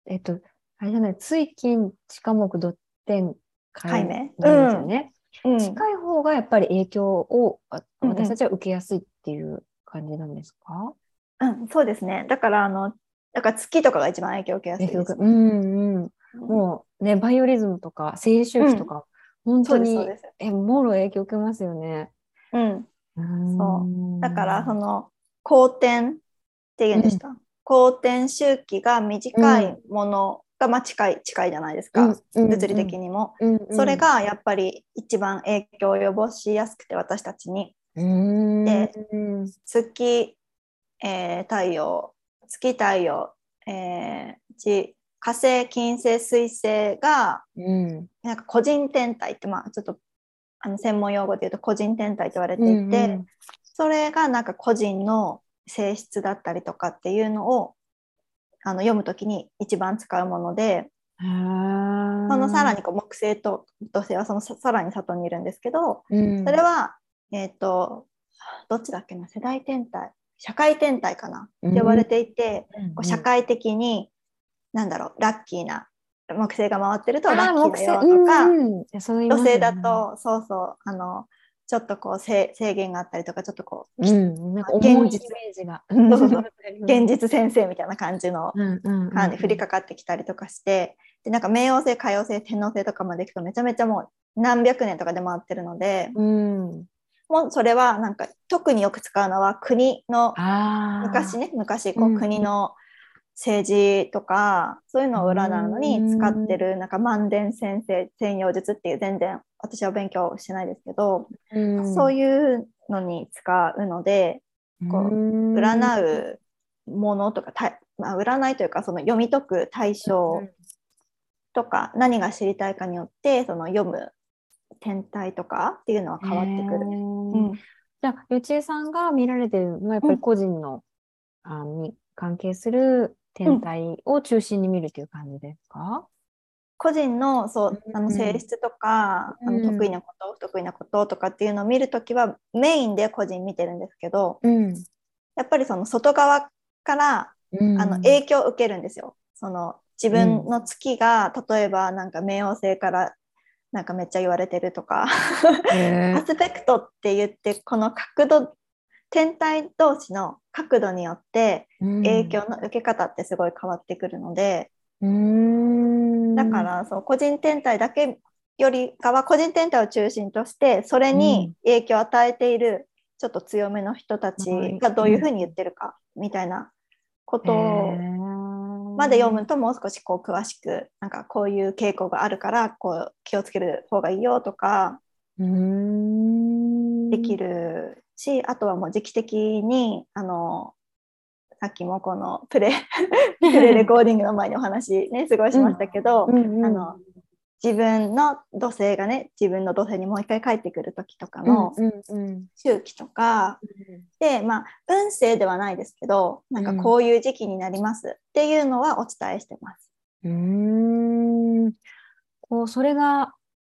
えっと、あれじゃない、追金地下目ドッテン解明？ですよね。うん。近い方がやっぱり影響を私たちは受けやすいっていう感じなんですか、うん、そうですね。だからあのだから月とかが一番影響を受けやすいです。うんうん。もうね、バイオリズムとか生理周期とか、本当にそうですそうです。え、もろ影響受けますよね。うん。そう。だからその好転っていうんでした、好転周期が短いものがまあ近い近いじゃないですか、物理的に、にも、うん。うん。それ、がやっぱり一番影響を及ぼしやすくて私たちに。うん。でうん月、えー太陽月太陽、えー地火星金星水星がうん。なんか個人天体ってまあちょっとあの専門用語で言うと個人天体と言われていて、うんうん。それがなんか個人の性質だったりとかっていうのをあの読むときに一番使うものでそのさらにこう木星と土星はそのささらに里にいるんですけどうん。それは、えっ、とどっちだっけな？世代天体社会天体かな？って呼ばれていて、こう社会的になんだろうラッキーな木星が回ってるとラッキーだよとか、うんうん、そう言いますよね女性だ、とそうそうあのちょっとこう制制限があったりとかちょっとこう、うん、現実。現実実先生みたいな感じの感じ降りかかってきたりとかしてでなんか冥王星海王星天王星とかまで行くとめちゃめちゃもう何百年とかで回ってるのでうん、もうそれはなんか特によく使うのは国の昔ね昔こう国の政治とかそういうのを占うのに使ってるなんか万伝先生専用術っていう全然私は勉強してないですけど、うん、そういうのに使うのでこううん。占うものとかた、まあ、占いというかその読み解く対象とか何が知りたいかによってその読む天体とかっていうのは変わってくる。うん。じゃあ、よちえさんが見られてるのはやっぱり個人の、あに関係する天体を中心に見るという感じですか、個人のそうあうんの性質とか、あうん。の得意なこと不得意なこととかっていうのを見るときはメインで個人見てるんですけどうん。やっぱりその外側からうん。あの影響を受けるんですよ。その自分の月が、例えばなんか冥王星からなんかめっちゃ言われてるとか。へー。アスペクトって言ってこの角度天体同士の角度によって影響の受け方ってすごい変わってくるので、うん。だからそう個人天体だけよりかは個人天体を中心としてそれに影響を与えているちょっと強めの人たちがどういうふうに言ってるかみたいなことをまで読むともう少しこう詳しくなんかこういう傾向があるからこう気をつける方がいいよとかうん。できるし、あとはもう時期的にあのさっきもこのプレ プレレコーディングの前にお話ねすごいしましたけど、うんうん。あの自分の土星がね自分の土星にもう一回帰ってくる時とかのうんうんうん。周期とか、でまあ運勢ではないですけどなんかこういう時期になりますっていうのはお伝えしてます。うーん。こうそれが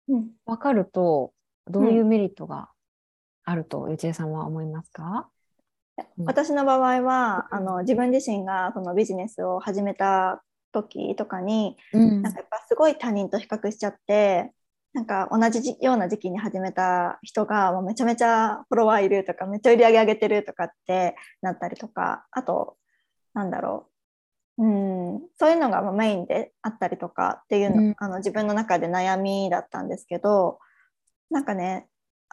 うん。分かるとどういうメリットがあると、よちえさんは思いますか、うん。私の場合は、うん。あの自分自身がそのビジネスを始めた時とかに、うん。なんかやっぱすごい他人と比較しちゃってなんか同じじような時期に始めた人がもうめちゃめちゃフォロワーいるとかめっちゃ売り上げ上げてるとかってなったりとか。あとなんだろう。うん。そういうのがまあメインであったりとかっていうの、うん。あの自分の中で悩みだったんですけどなんかね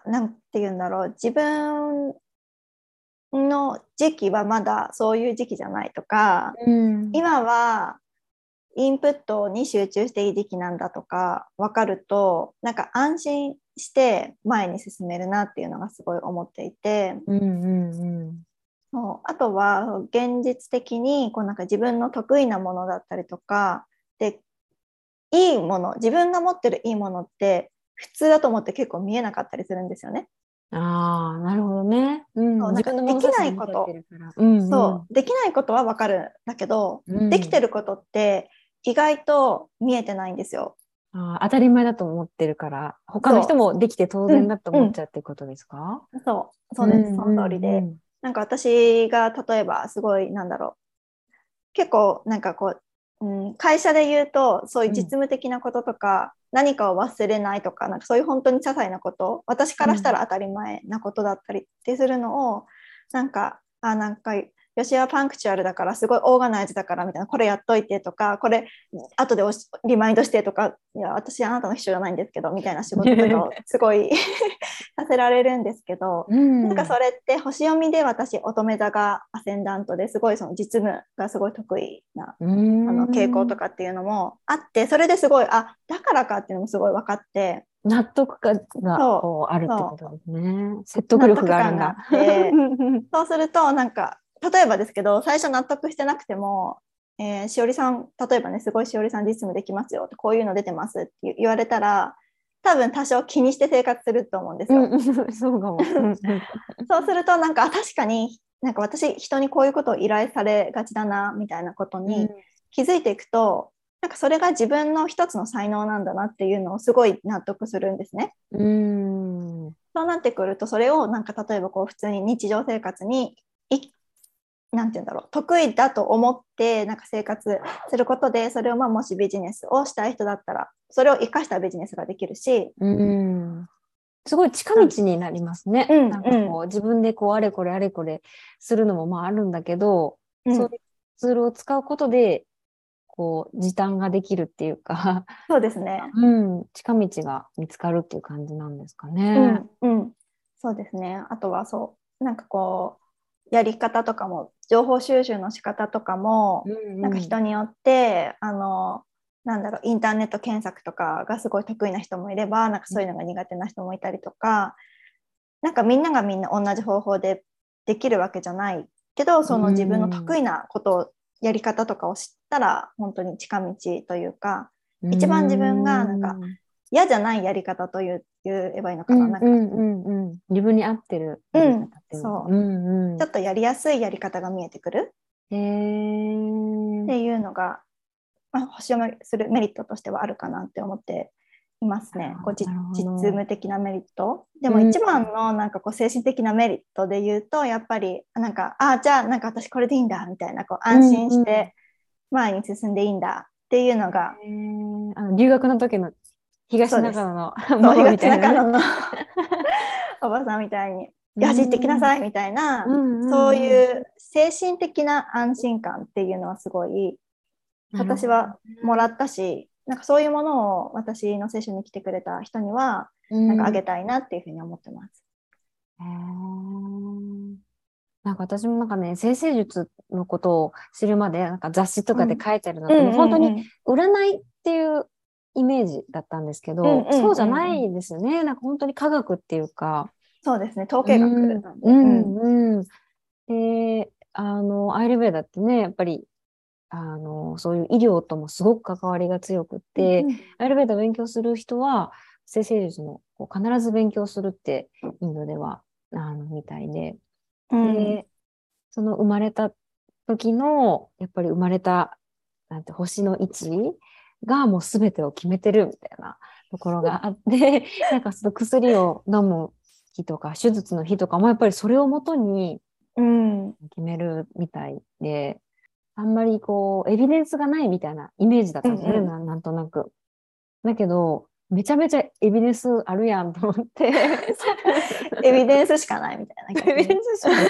なんて言うんだろう。自分の時期はまだそういう時期じゃないとか、うん。今はインプットに集中していい時期なんだとか分かるとなんか安心して前に進めるなっていうのがすごい思っていて。うんうんうん。そう。あとは現実的にこうなんか自分の得意なものだったりとかでいいもの自分が持ってるいいものって普通だと思って結構見えなかったりするんですよね。ああ、なるほどね。うん、そうなんかで見ちゃってるから。うん、そう。できないことは分かるんだけど、うん。できてることって意外と見えてないんですよ。あー当たり前だと思ってるから、他の人もできて当然だと思っちゃうってことですか、そう。そうです、んその通りで。うんなんか私が例えばすごいなんだろう。結構なんかこう、うん、会社で言うとそういう実務的なこととか、何かを忘れないとかなんかそういう本当に些細なこと。私からしたら当たり前なことだったりってするのを、なんかあなんか吉はパンクチュアルだからすごいオーガナイズだからみたいなこれやっといてとかこれ後でおしリマインドしてとかいや私あなたの秘書じゃないんですけどみたいな仕事とかをすごい させられるんですけど、うんなんかそれって星読みで私乙女座がアセンダントですごいその実務がすごい得意なあの傾向とかっていうのもあってそれですごいあだからかっていうのもすごい分かって納得感がこうあるってことですね。説得力があるんだ。そうするとなんか例えばですけど最初納得してなくても、えーしおりさん例えばねすごいしおりさん実務できますよってこういうの出てますって言われたら多分多少気にして生活すると思うんですよ。うんうんそうかも。うんうん そうするとなんかあ確かになんか私人にこういうことを依頼されがちだなみたいなことに気づいていくと、なんかそれが自分の一つの才能なんだなっていうのをすごい納得するんですね。うん。そうなってくるとそれをなんか例えばこう普通に日常生活にいなんて言うんだろう得意だと思ってなんか生活することでそれをまあもしビジネスをしたい人だったらそれを生かしたビジネスができるし、うん。すごい近道になりますね。うんなんかこう自分でこうあれこれあれこれするのもまああるんだけど、うんそういうツールを使うことでこう時短ができるっていうか、そうですね。うん、近道が見つかるっていう感じなんですかうね。ん、うん、そうですね。あとはそうなんかこうやり方とかも情報収集の仕方とかも、うんなんか人によってあのなんだろうインターネット検索とかがすごい得意な人もいればなんかそういうのが苦手な人もいたりとか、なんかみんながみんな同じ方法でできるわけじゃないけどその自分の得意なことをやり方とかを知ったら本当に近道というか一番自分がなんか嫌じゃないやり方という言えばいいのかな,、なんか。うんうん自分に合ってるやり方っていうのそう。うんうん。ちょっとやりやすいやり方が見えてくる？へー。っていうのが、まあ、星読みするメリットとしてはあるかなって思っていますね。こう実務的なメリット。でもうん一番のなんかこう精神的なメリットで言うとやっぱりなんかあじゃあなんか私これでいいんだみたいなこう安心して前に進んでいいんだっていうのが、あの留学の時の東中野のみ東たいなね。おばさんみたいに「よし行ってきなさい」みたいな、うんうんそういう精神的な安心感っていうのはすごい私はもらったしなんかそういうものを私のセッションに来てくれた人にはなんかあげたいなっていうふうに思ってます。へー。なんか私もなんかね先生術のことを知るまでなんか雑誌とかで書いてあるのって、もう本当に占いっていうイメージだったんですけど、うんうんうんうん。そうじゃないですよね。なんか本当に科学っていうか。そうですね。統計学なんで、ううんん。うん、であのアイルベーダってねやっぱりあのそういう医療ともすごく関わりが強くって、アイルベーダ勉強する人は生成術のこう必ず勉強するってインドではあのみたいで、うん。でその生まれた時のやっぱり生まれたなんて星の位置がもう全てを決めてるみたいなところがあって なんかその薬を飲む日とか手術の日とかもやっぱりそれをもとにうん決めるみたいであんまりこうエビデンスがないみたいなイメージだったんですよね、うんうんななんとなく。だけどめちゃめちゃエビデンスあるやんと思って。エビデンスしかないみたいなエビデンスしかな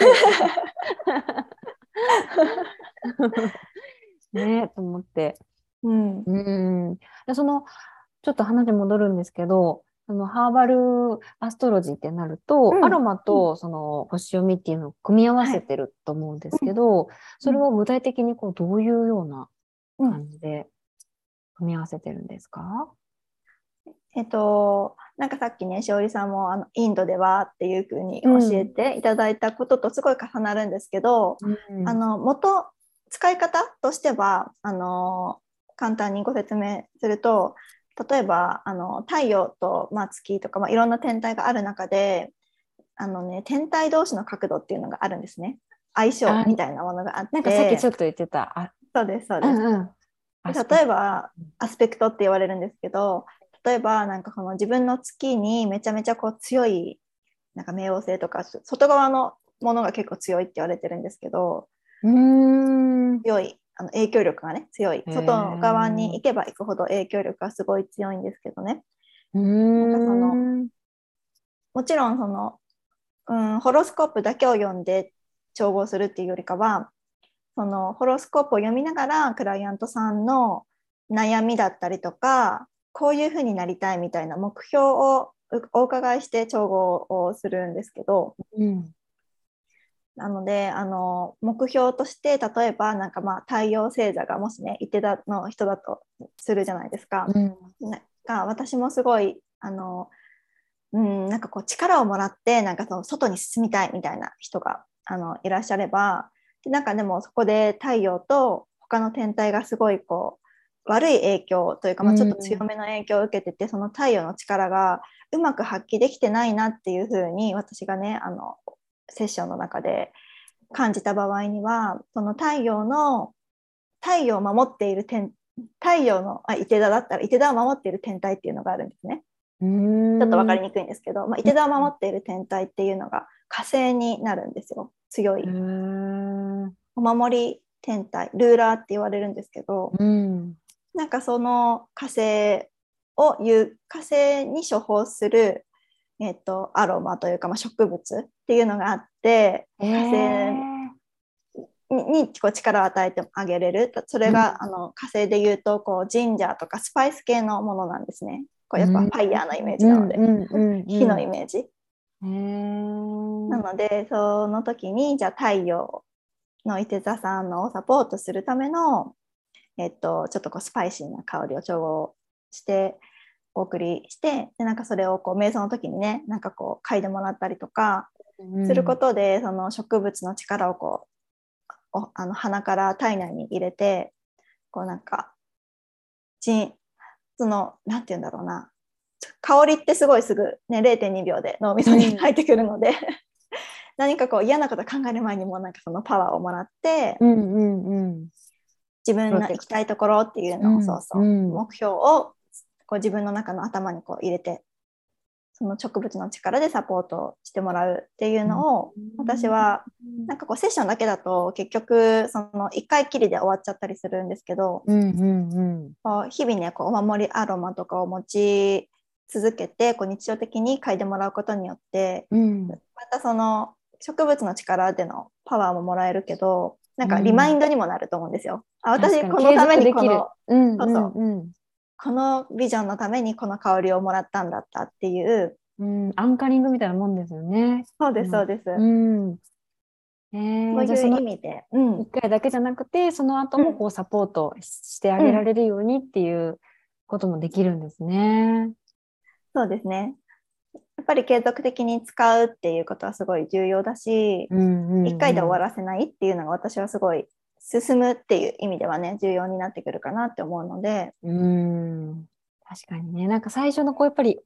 い。ねと思って。うん。うん。でそのちょっと話戻るんですけど、あのハーバルアストロジーってなると、うん。アロマとその星読みっていうのを組み合わせてると思うんですけど、それを具体的にこうどういうようなうん。感じで組み合わせてるんですか？えっとなんかさっきねしおりさんもあのインドではっていうふうに教えていただいたこととすごい重なるんですけど、うん。あの元使い方としてはあの簡単にご説明すると例えばあの太陽と、まあ、月とか、まあ、いろんな天体がある中であのね天体同士の角度っていうのがあるんですね。相性みたいなものがあって。なんかさっきちょっと言ってた。あそうですそうです、うんうん。例えばアスペクトって言われるんですけど例えばなんかこの自分の月にめちゃめちゃこう強いなんか冥王星とか外側のものが結構強いって言われてるんですけどうーん。強いあの影響力がね強い。外側に行けば行くほど影響力がすごい強いんですけどね。うーなんかそのんもちろんその、うん、ホロスコープだけを読んで調合するっていうよりかはそのホロスコープを読みながらクライアントさんの悩みだったりとかこういうふうになりたいみたいな目標をお伺いして調合をするんですけどうんなのであの目標として例えばなんかまあ太陽星座がもしね伊手座の人だとするじゃないですか。うんなんか私もすごいあの、うん、なんかこう力をもらってなんかその外に進みたいみたいな人があのいらっしゃればでなんかでもそこで太陽と他の天体がすごいこう悪い影響というか、まあ、ちょっと強めの影響を受けてて、その太陽の力がうまく発揮できてないなっていうふうに私がねあのセッションの中で感じた場合にはその太陽の太陽を守っている天太陽のあ伊手座だったら伊手座を守っている天体っていうのがあるんですね。ちょっと分かりにくいんですけど、まあ、伊手座を守っている天体っていうのが火星になるんですよ。強い。お守り天体ルーラーって言われるんですけどうん。なんかその火星を言う火星に処方する、えっとアロマというか、まあ、植物っていうのがあってへ火星ーににこう力を与えてあげれる。それが、あの火星で言うとこうジンジャーとかスパイス系のものなんですね。これやっぱうん。ファイヤーのイメージなので、うんうんうんうん。火のイメージ。なのでその時にじゃあ太陽の伊手座さんのをサポートするための、えっと、ちょっとこうスパイシーな香りを調合してお送りしてでなんかそれをこう瞑想の時にねなんかこう嗅いでもらったりとかすることで、その植物の力をこうおあの鼻から体内に入れてこうなんかじんそのなんて言うんだろうな。香りってすごいすぐ、ね、0.2秒で脳みそに入ってくるので、何かこう嫌なこと考える前にもなんかそのパワーをもらって、うんうんうん。自分の行きたいところっていうのを、うん。そうそう、うん。目標をこう自分の中の頭にこう入れてその植物の力でサポートしてもらうっていうのを、私はなんかこうセッションだけだと結局その1回きりで終わっちゃったりするんですけど、う日々ねこうお守りアロマとかを持ち続けてこう日常的に嗅いでもらうことによってうん。またその植物の力でのパワーももらえるけどなんかリマインドにもなると思うんですよ。あ私このためにこのうんそうそうう。んこのビジョンのためにこの香りをもらったんだったっていう。うんアンカリングみたいなもんですよね。そうでうん。すそうです、うん。えーそういう意味で、うん。1回だけじゃなくてその後もこうサポートしてあげられるようにっていうこともできるんですね。そうですね。やっぱり継続的に使うっていうことはすごい重要だし、うんうんうん。1回で終わらせないっていうのが私はすごい進むっていう意味ではね重要になってくるかなって思うので。うん。確かにね。なんか最初のこうやっぱり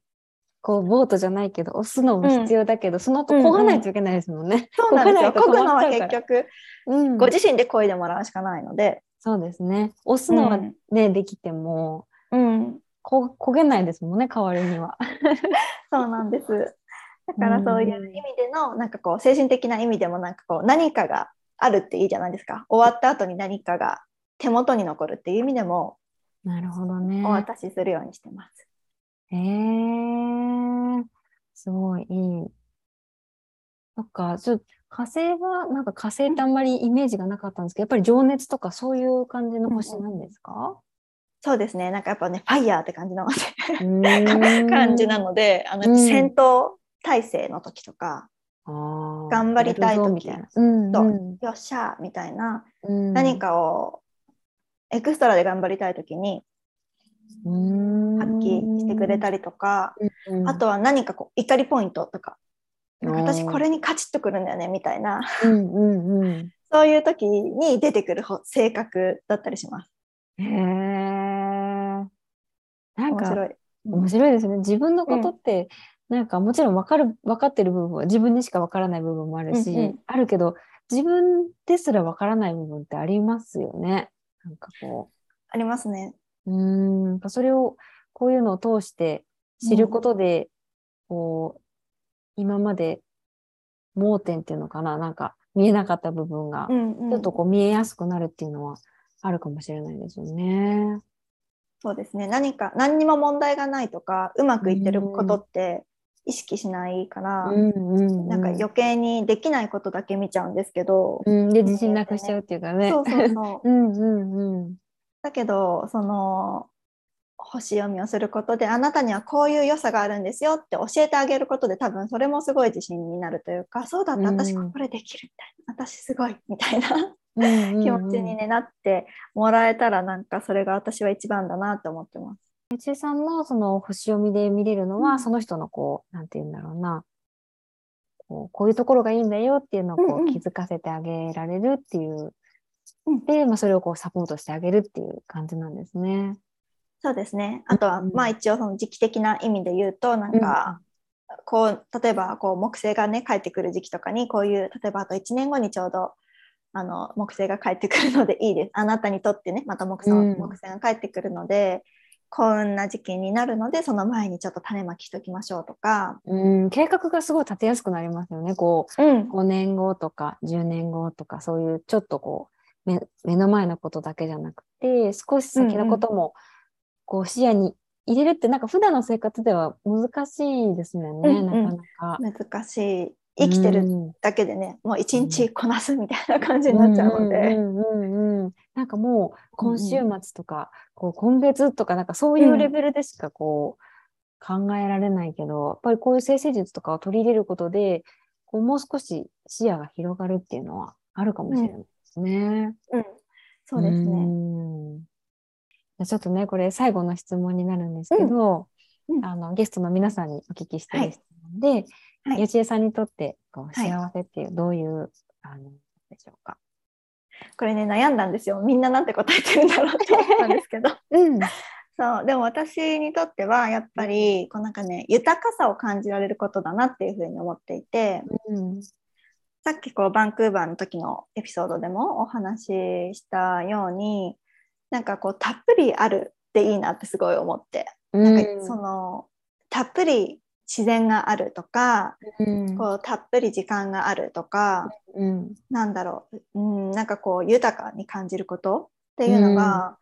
こうボートじゃないけど押すのも必要だけど、その後漕がないといけないですもんね。そうなんですよ。漕ぐのは結局うん。ご自身で漕いでもらうしかないので、そうですね。押すのはね、できてもうん、こ焦げないですもんね代わりには。そうなんです。だからそういう意味でのなんかこう精神的な意味でもなんかこう何かがあるっていいじゃないですか終わった後に何かが手元に残るっていう意味でもなるほどねお。渡しするようにしてます。へえすごいいい。そっか、ちょ火星は、なんか火星ってあんまりイメージがなかったんですけど、やっぱり情熱とかそういう感じの星なんですか、そうですねなんかやっぱねファイヤーって感じのうーん 感じなのであのうん戦闘態勢の時とか、頑張りたい時やるぞみたいな。うんそう。うん。よっしゃーみたいな、うん。何かをエクストラで頑張りたい時に発揮してくれたりとか、うんあとは何かこう怒りポイントとか。なんか私これにカチッとくるんだよねみたいな。うんうんうん。そういう時に出てくるほ性格だったりします。へえなんか面白い。面白いですね。自分のことって、なんかもちろん分かる分かってる部分は自分にしか分からない部分もあるし、うんうんあるけど自分ですら分からない部分ってありますよね。なんかこありますね。うんそれをこういうのを通して知ることで、こう今まで盲点っていうのかななんか見えなかった部分がうんうんちょっとこう見えやすくなるっていうのはあるかもしれないですよね。そうですね。何か何にも問題がないとかうまくいってることって意識しないから、うんうんうんなんか余計にできないことだけ見ちゃうんですけど、うん、で自信なくしちゃうっていうかね。そうそうそう。うんうんうん。だけどその星読みをすることであなたにはこういう良さがあるんですよって教えてあげることで多分それもすごい自信になるというかそうだったうん私これできるみたいな私すごいみたいなうんうんうん気持ちに、ねなってもらえたらなんかそれが私は一番だなって思ってます。うちさんのその星読みで見れるのは、うん。その人のこう、なんて言うんだろうな、こうこういうところがいいんだよっていうのをこうんうん。う気づかせてあげられるっていう。うん。で、まあ、それをこうサポートしてあげるっていう感じなんですね。そうですね。あとは、うん。まあ一応その時期的な意味で言うとなんか、こう例えばこう木星がね帰ってくる時期とかにこういう例えばあと1年後にちょうどあの木星が帰ってくるのでいいです。あなたにとってねまた木星,、うん。木星が帰ってくるので幸運な時期になるのでその前にちょっと種まきしときましょうとか、うん、計画がすごい立てやすくなりますよね。こう、うん、5年後とか10年後とかそういうちょっとこう目目の前のことだけじゃなくて少し先のこともこう視野に入れるってなんか普段の生活では難しいですもんね、うんうんなかなか。難しい生きてるうんだけでね、もう一日こなすみたいな感じになっちゃうので、うんうんうんうん。なんかもう今週うん末とか、こう今月とかなんかそういうレベルでしかこう考えられないけど、やっぱりこういう生成術とかを取り入れることでこうもう少し視野が広がるっていうのはあるかもしれないですね。うん、そうですね。ちょっとねこれ最後の質問になるんですけど、うん。うん。あのゲストの皆さんにお聞きしてはいる質問で、はいよちえさんにとってこうはい。幸せっていうどういう、あのでしょうか？これね悩んだんですよ。みんななんて答えてるんだろうって思ったんですけど。うん。そう。でも私にとってはやっぱりこうなんかね豊かさを感じられることだなっていうふうに思っていて。うん。さっきこうバンクーバーの時のエピソードでもお話ししたようになんかこうたっぷりあるっていいなってすごい思って、なんかそのたっぷり自然があるとか、うん。こうたっぷり時間があるとか、うん。なんだろう、うん、なんかこう豊かに感じることっていうのが、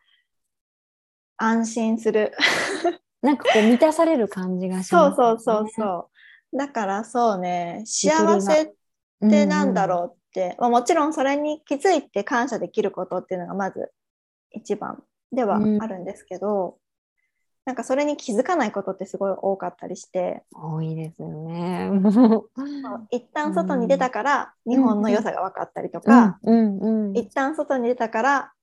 安心する。なんかこう満たされる感じがしそうます、そうそうそう。だからそうね、幸せってなんだうろうって、まあ、もちろんそれに気づいて感謝できることっていうのがまず一番ではあるんですけど、なんかそれに気づかないことってすごい多かったりして、ん多いですよね。一旦外に出たから日本の良さが分かったりとか、うんうんうん。一旦外に出たから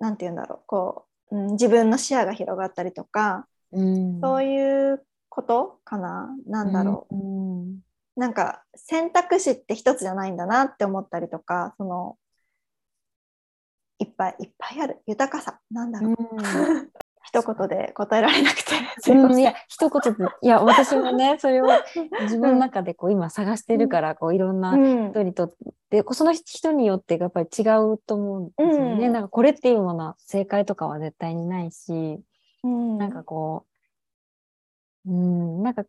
なんて言うんだろうこう、うん、自分の視野が広がったりとか、うん。そういうことかな？なんだろう、うんうん。なんか選択肢って一つじゃないんだなって思ったりとかそのいっぱいいっぱいある。豊かさ。なんだろう、一言で答えられなくて うん、いや一言で。いや私もねそれを自分の中でこう今探してるからこういろんなうん。人にとってその人によってやっぱり違うと思うんですよね。うん。なんかこれっていうものは正解とかは絶対にないし、うん。なんかこう、うん、なんか、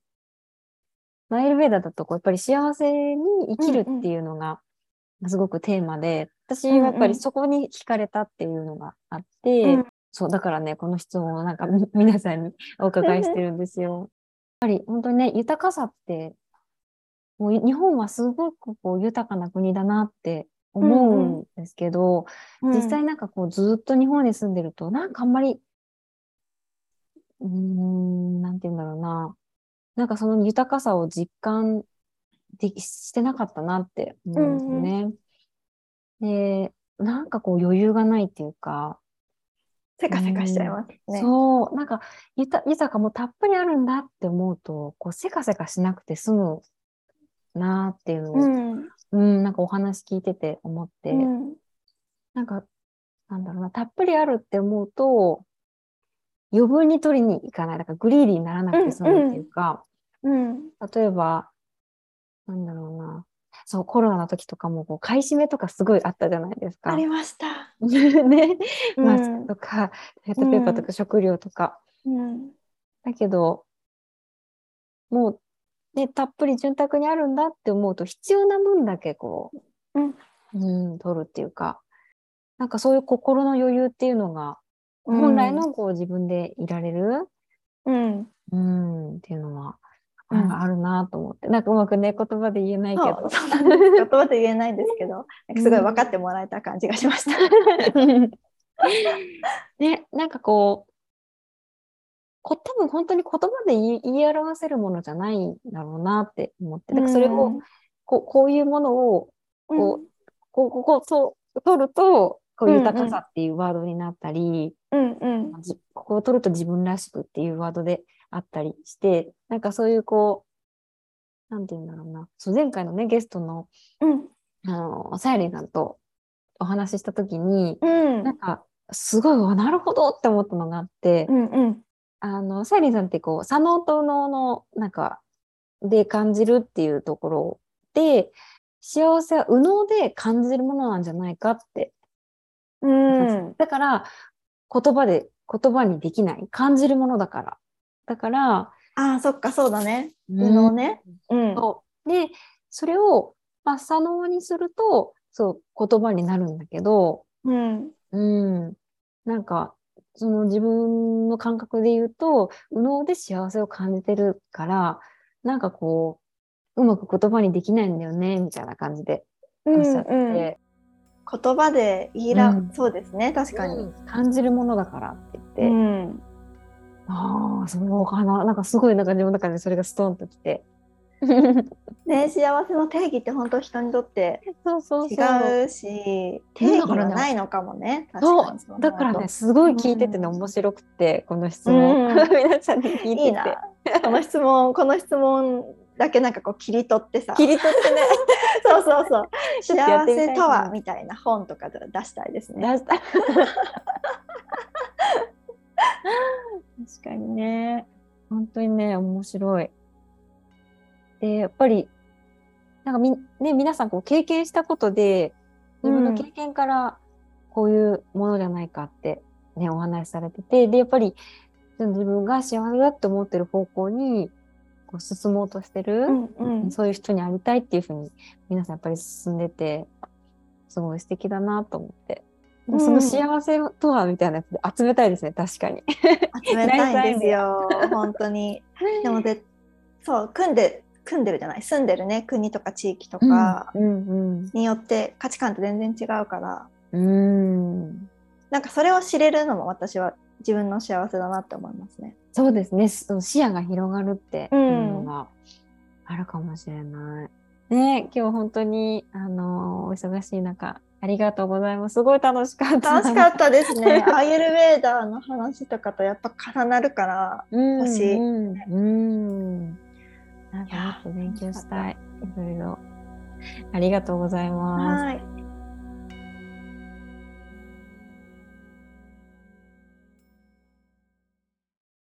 マイルベーダだとこうやっぱり幸せに生きるっていうのがすごくテーマで、私はやっぱりそこに惹かれたっていうのがあって、うんそう、だからね、この質問をなんかみ 皆さんにお伺いしてるんですよ。やっぱり本当にね、豊かさって、もう日本はすごくこう豊かな国だなって思うんですけど、うん実際なんかこうずっと日本に住んでると、なんかあんまり、うーん、なんて言うんだろうな。なんかその豊かさを実感できしてなかったなって思うんですよね。で、なんかこう余裕がないっていうか、せかせかしちゃいますね。そう、なんか豊豊かもたっぷりあるんだって思うと、こうせかせかしなくて済むなっていうのを、うんうん、なんかお話聞いてて思って、うんなんか、なんだろうな、たっぷりあるって思うと、余分に取りに行かない、だからグリーディーにならなくて済むっていうか、うん、例えば、なんだろうな。そう、コロナの時とかも、こう、買い占めとかすごいあったじゃないですか。ありました。ね。うん。マスクとか、トイレットペーパーとか食料とか。うん、だけど、もう、ね、たっぷり潤沢にあるんだって思うと、必要な分だけこう、うん。うん、取るっていうか、なんかそういう心の余裕っていうのが、本来のこう自分でいられる、うん、うん、っていうのは、うんなんかあるなと思って、なんかうまくね、言葉で言えないけど。言葉で言えないんですけど、すごい分かってもらえた感じがしました。ね、なんかこう、こ多分本当に言葉で言い表せるものじゃないんだろうなって思って、だからそれを、こうこういうものをうん、こうこうここそう取るとこううんうん。豊かさっていうワードになったり、うん、うん、じここを取ると自分らしくっていうワードであったりしてなんかそういうこうなんて言うんだろうな。そう前回のねゲストのうん、あのさゆりんさんとお話しした時に、うん、なんかすごいわなるほどって思ったのがあって、うん、うん、あのさゆりんさんってこう左脳と右脳のなんかで感じるっていうところで幸せは右脳で感じるものなんじゃないかって。うん、だから言葉で言葉にできない。感じるものだからだからああ、そっか、そうだね。うん。右脳ね。うん、そう。でそれを、まあ、左脳にするとそう言葉になるんだけどうん、うん。なんかその自分の感覚で言うと右脳で幸せを感じてるからなんかこううまく言葉にできないんだよねみたいな感じでうん、おっしゃって、うん、言葉で言いら、うん。そうですね、確かに。うん。感じるものだからって言って、うん、ああそうかな。なんかすごいなんか自分の中でそれがストンときて。ね、幸せの定義って本当人にとってそうそうそう。違うし、定義はないのかもね。確そかにうだからね、すごい聞いててね、うん。面白くてこの質問、うん。皆さんに聞いてて。この質問、この質問だけなんかこう切り取ってさ。切り取ってね。そうそうそう。幸せとはみたいな本とかで出したいですね。出した 確かにね本当にね面白いでやっぱりなんかみ、ね、皆さんこう経験したことで自分の経験からこういうものじゃないかって、ねお話しされててでやっぱり自分が幸せだって思ってる方向にこう進もうとしてる、うんうん。そういう人にありたいっていうふうに皆さんやっぱり進んでてすごい素敵だなと思って。うんその幸せとはみたいなやつで集めたいですね確かに。集めたいんですよ。本当に。でもで、そう組んで組んでるじゃない？住んでるね国とか地域とかうんによって価値観って全然違うから、うんうんなんかそれを知れるのも私は自分の幸せだなって思いますね。そうですねその視野が広がるっていうのがあるかもしれない。ね今日本当にあのお忙しい中ありがとうございます。すごい楽しかった。楽しかったですね。アーユルベーダーの話とかとやっぱ重なるから。うん星うんうん。なんかもっと勉強したい。いろいろ。ありがとうございます。はい。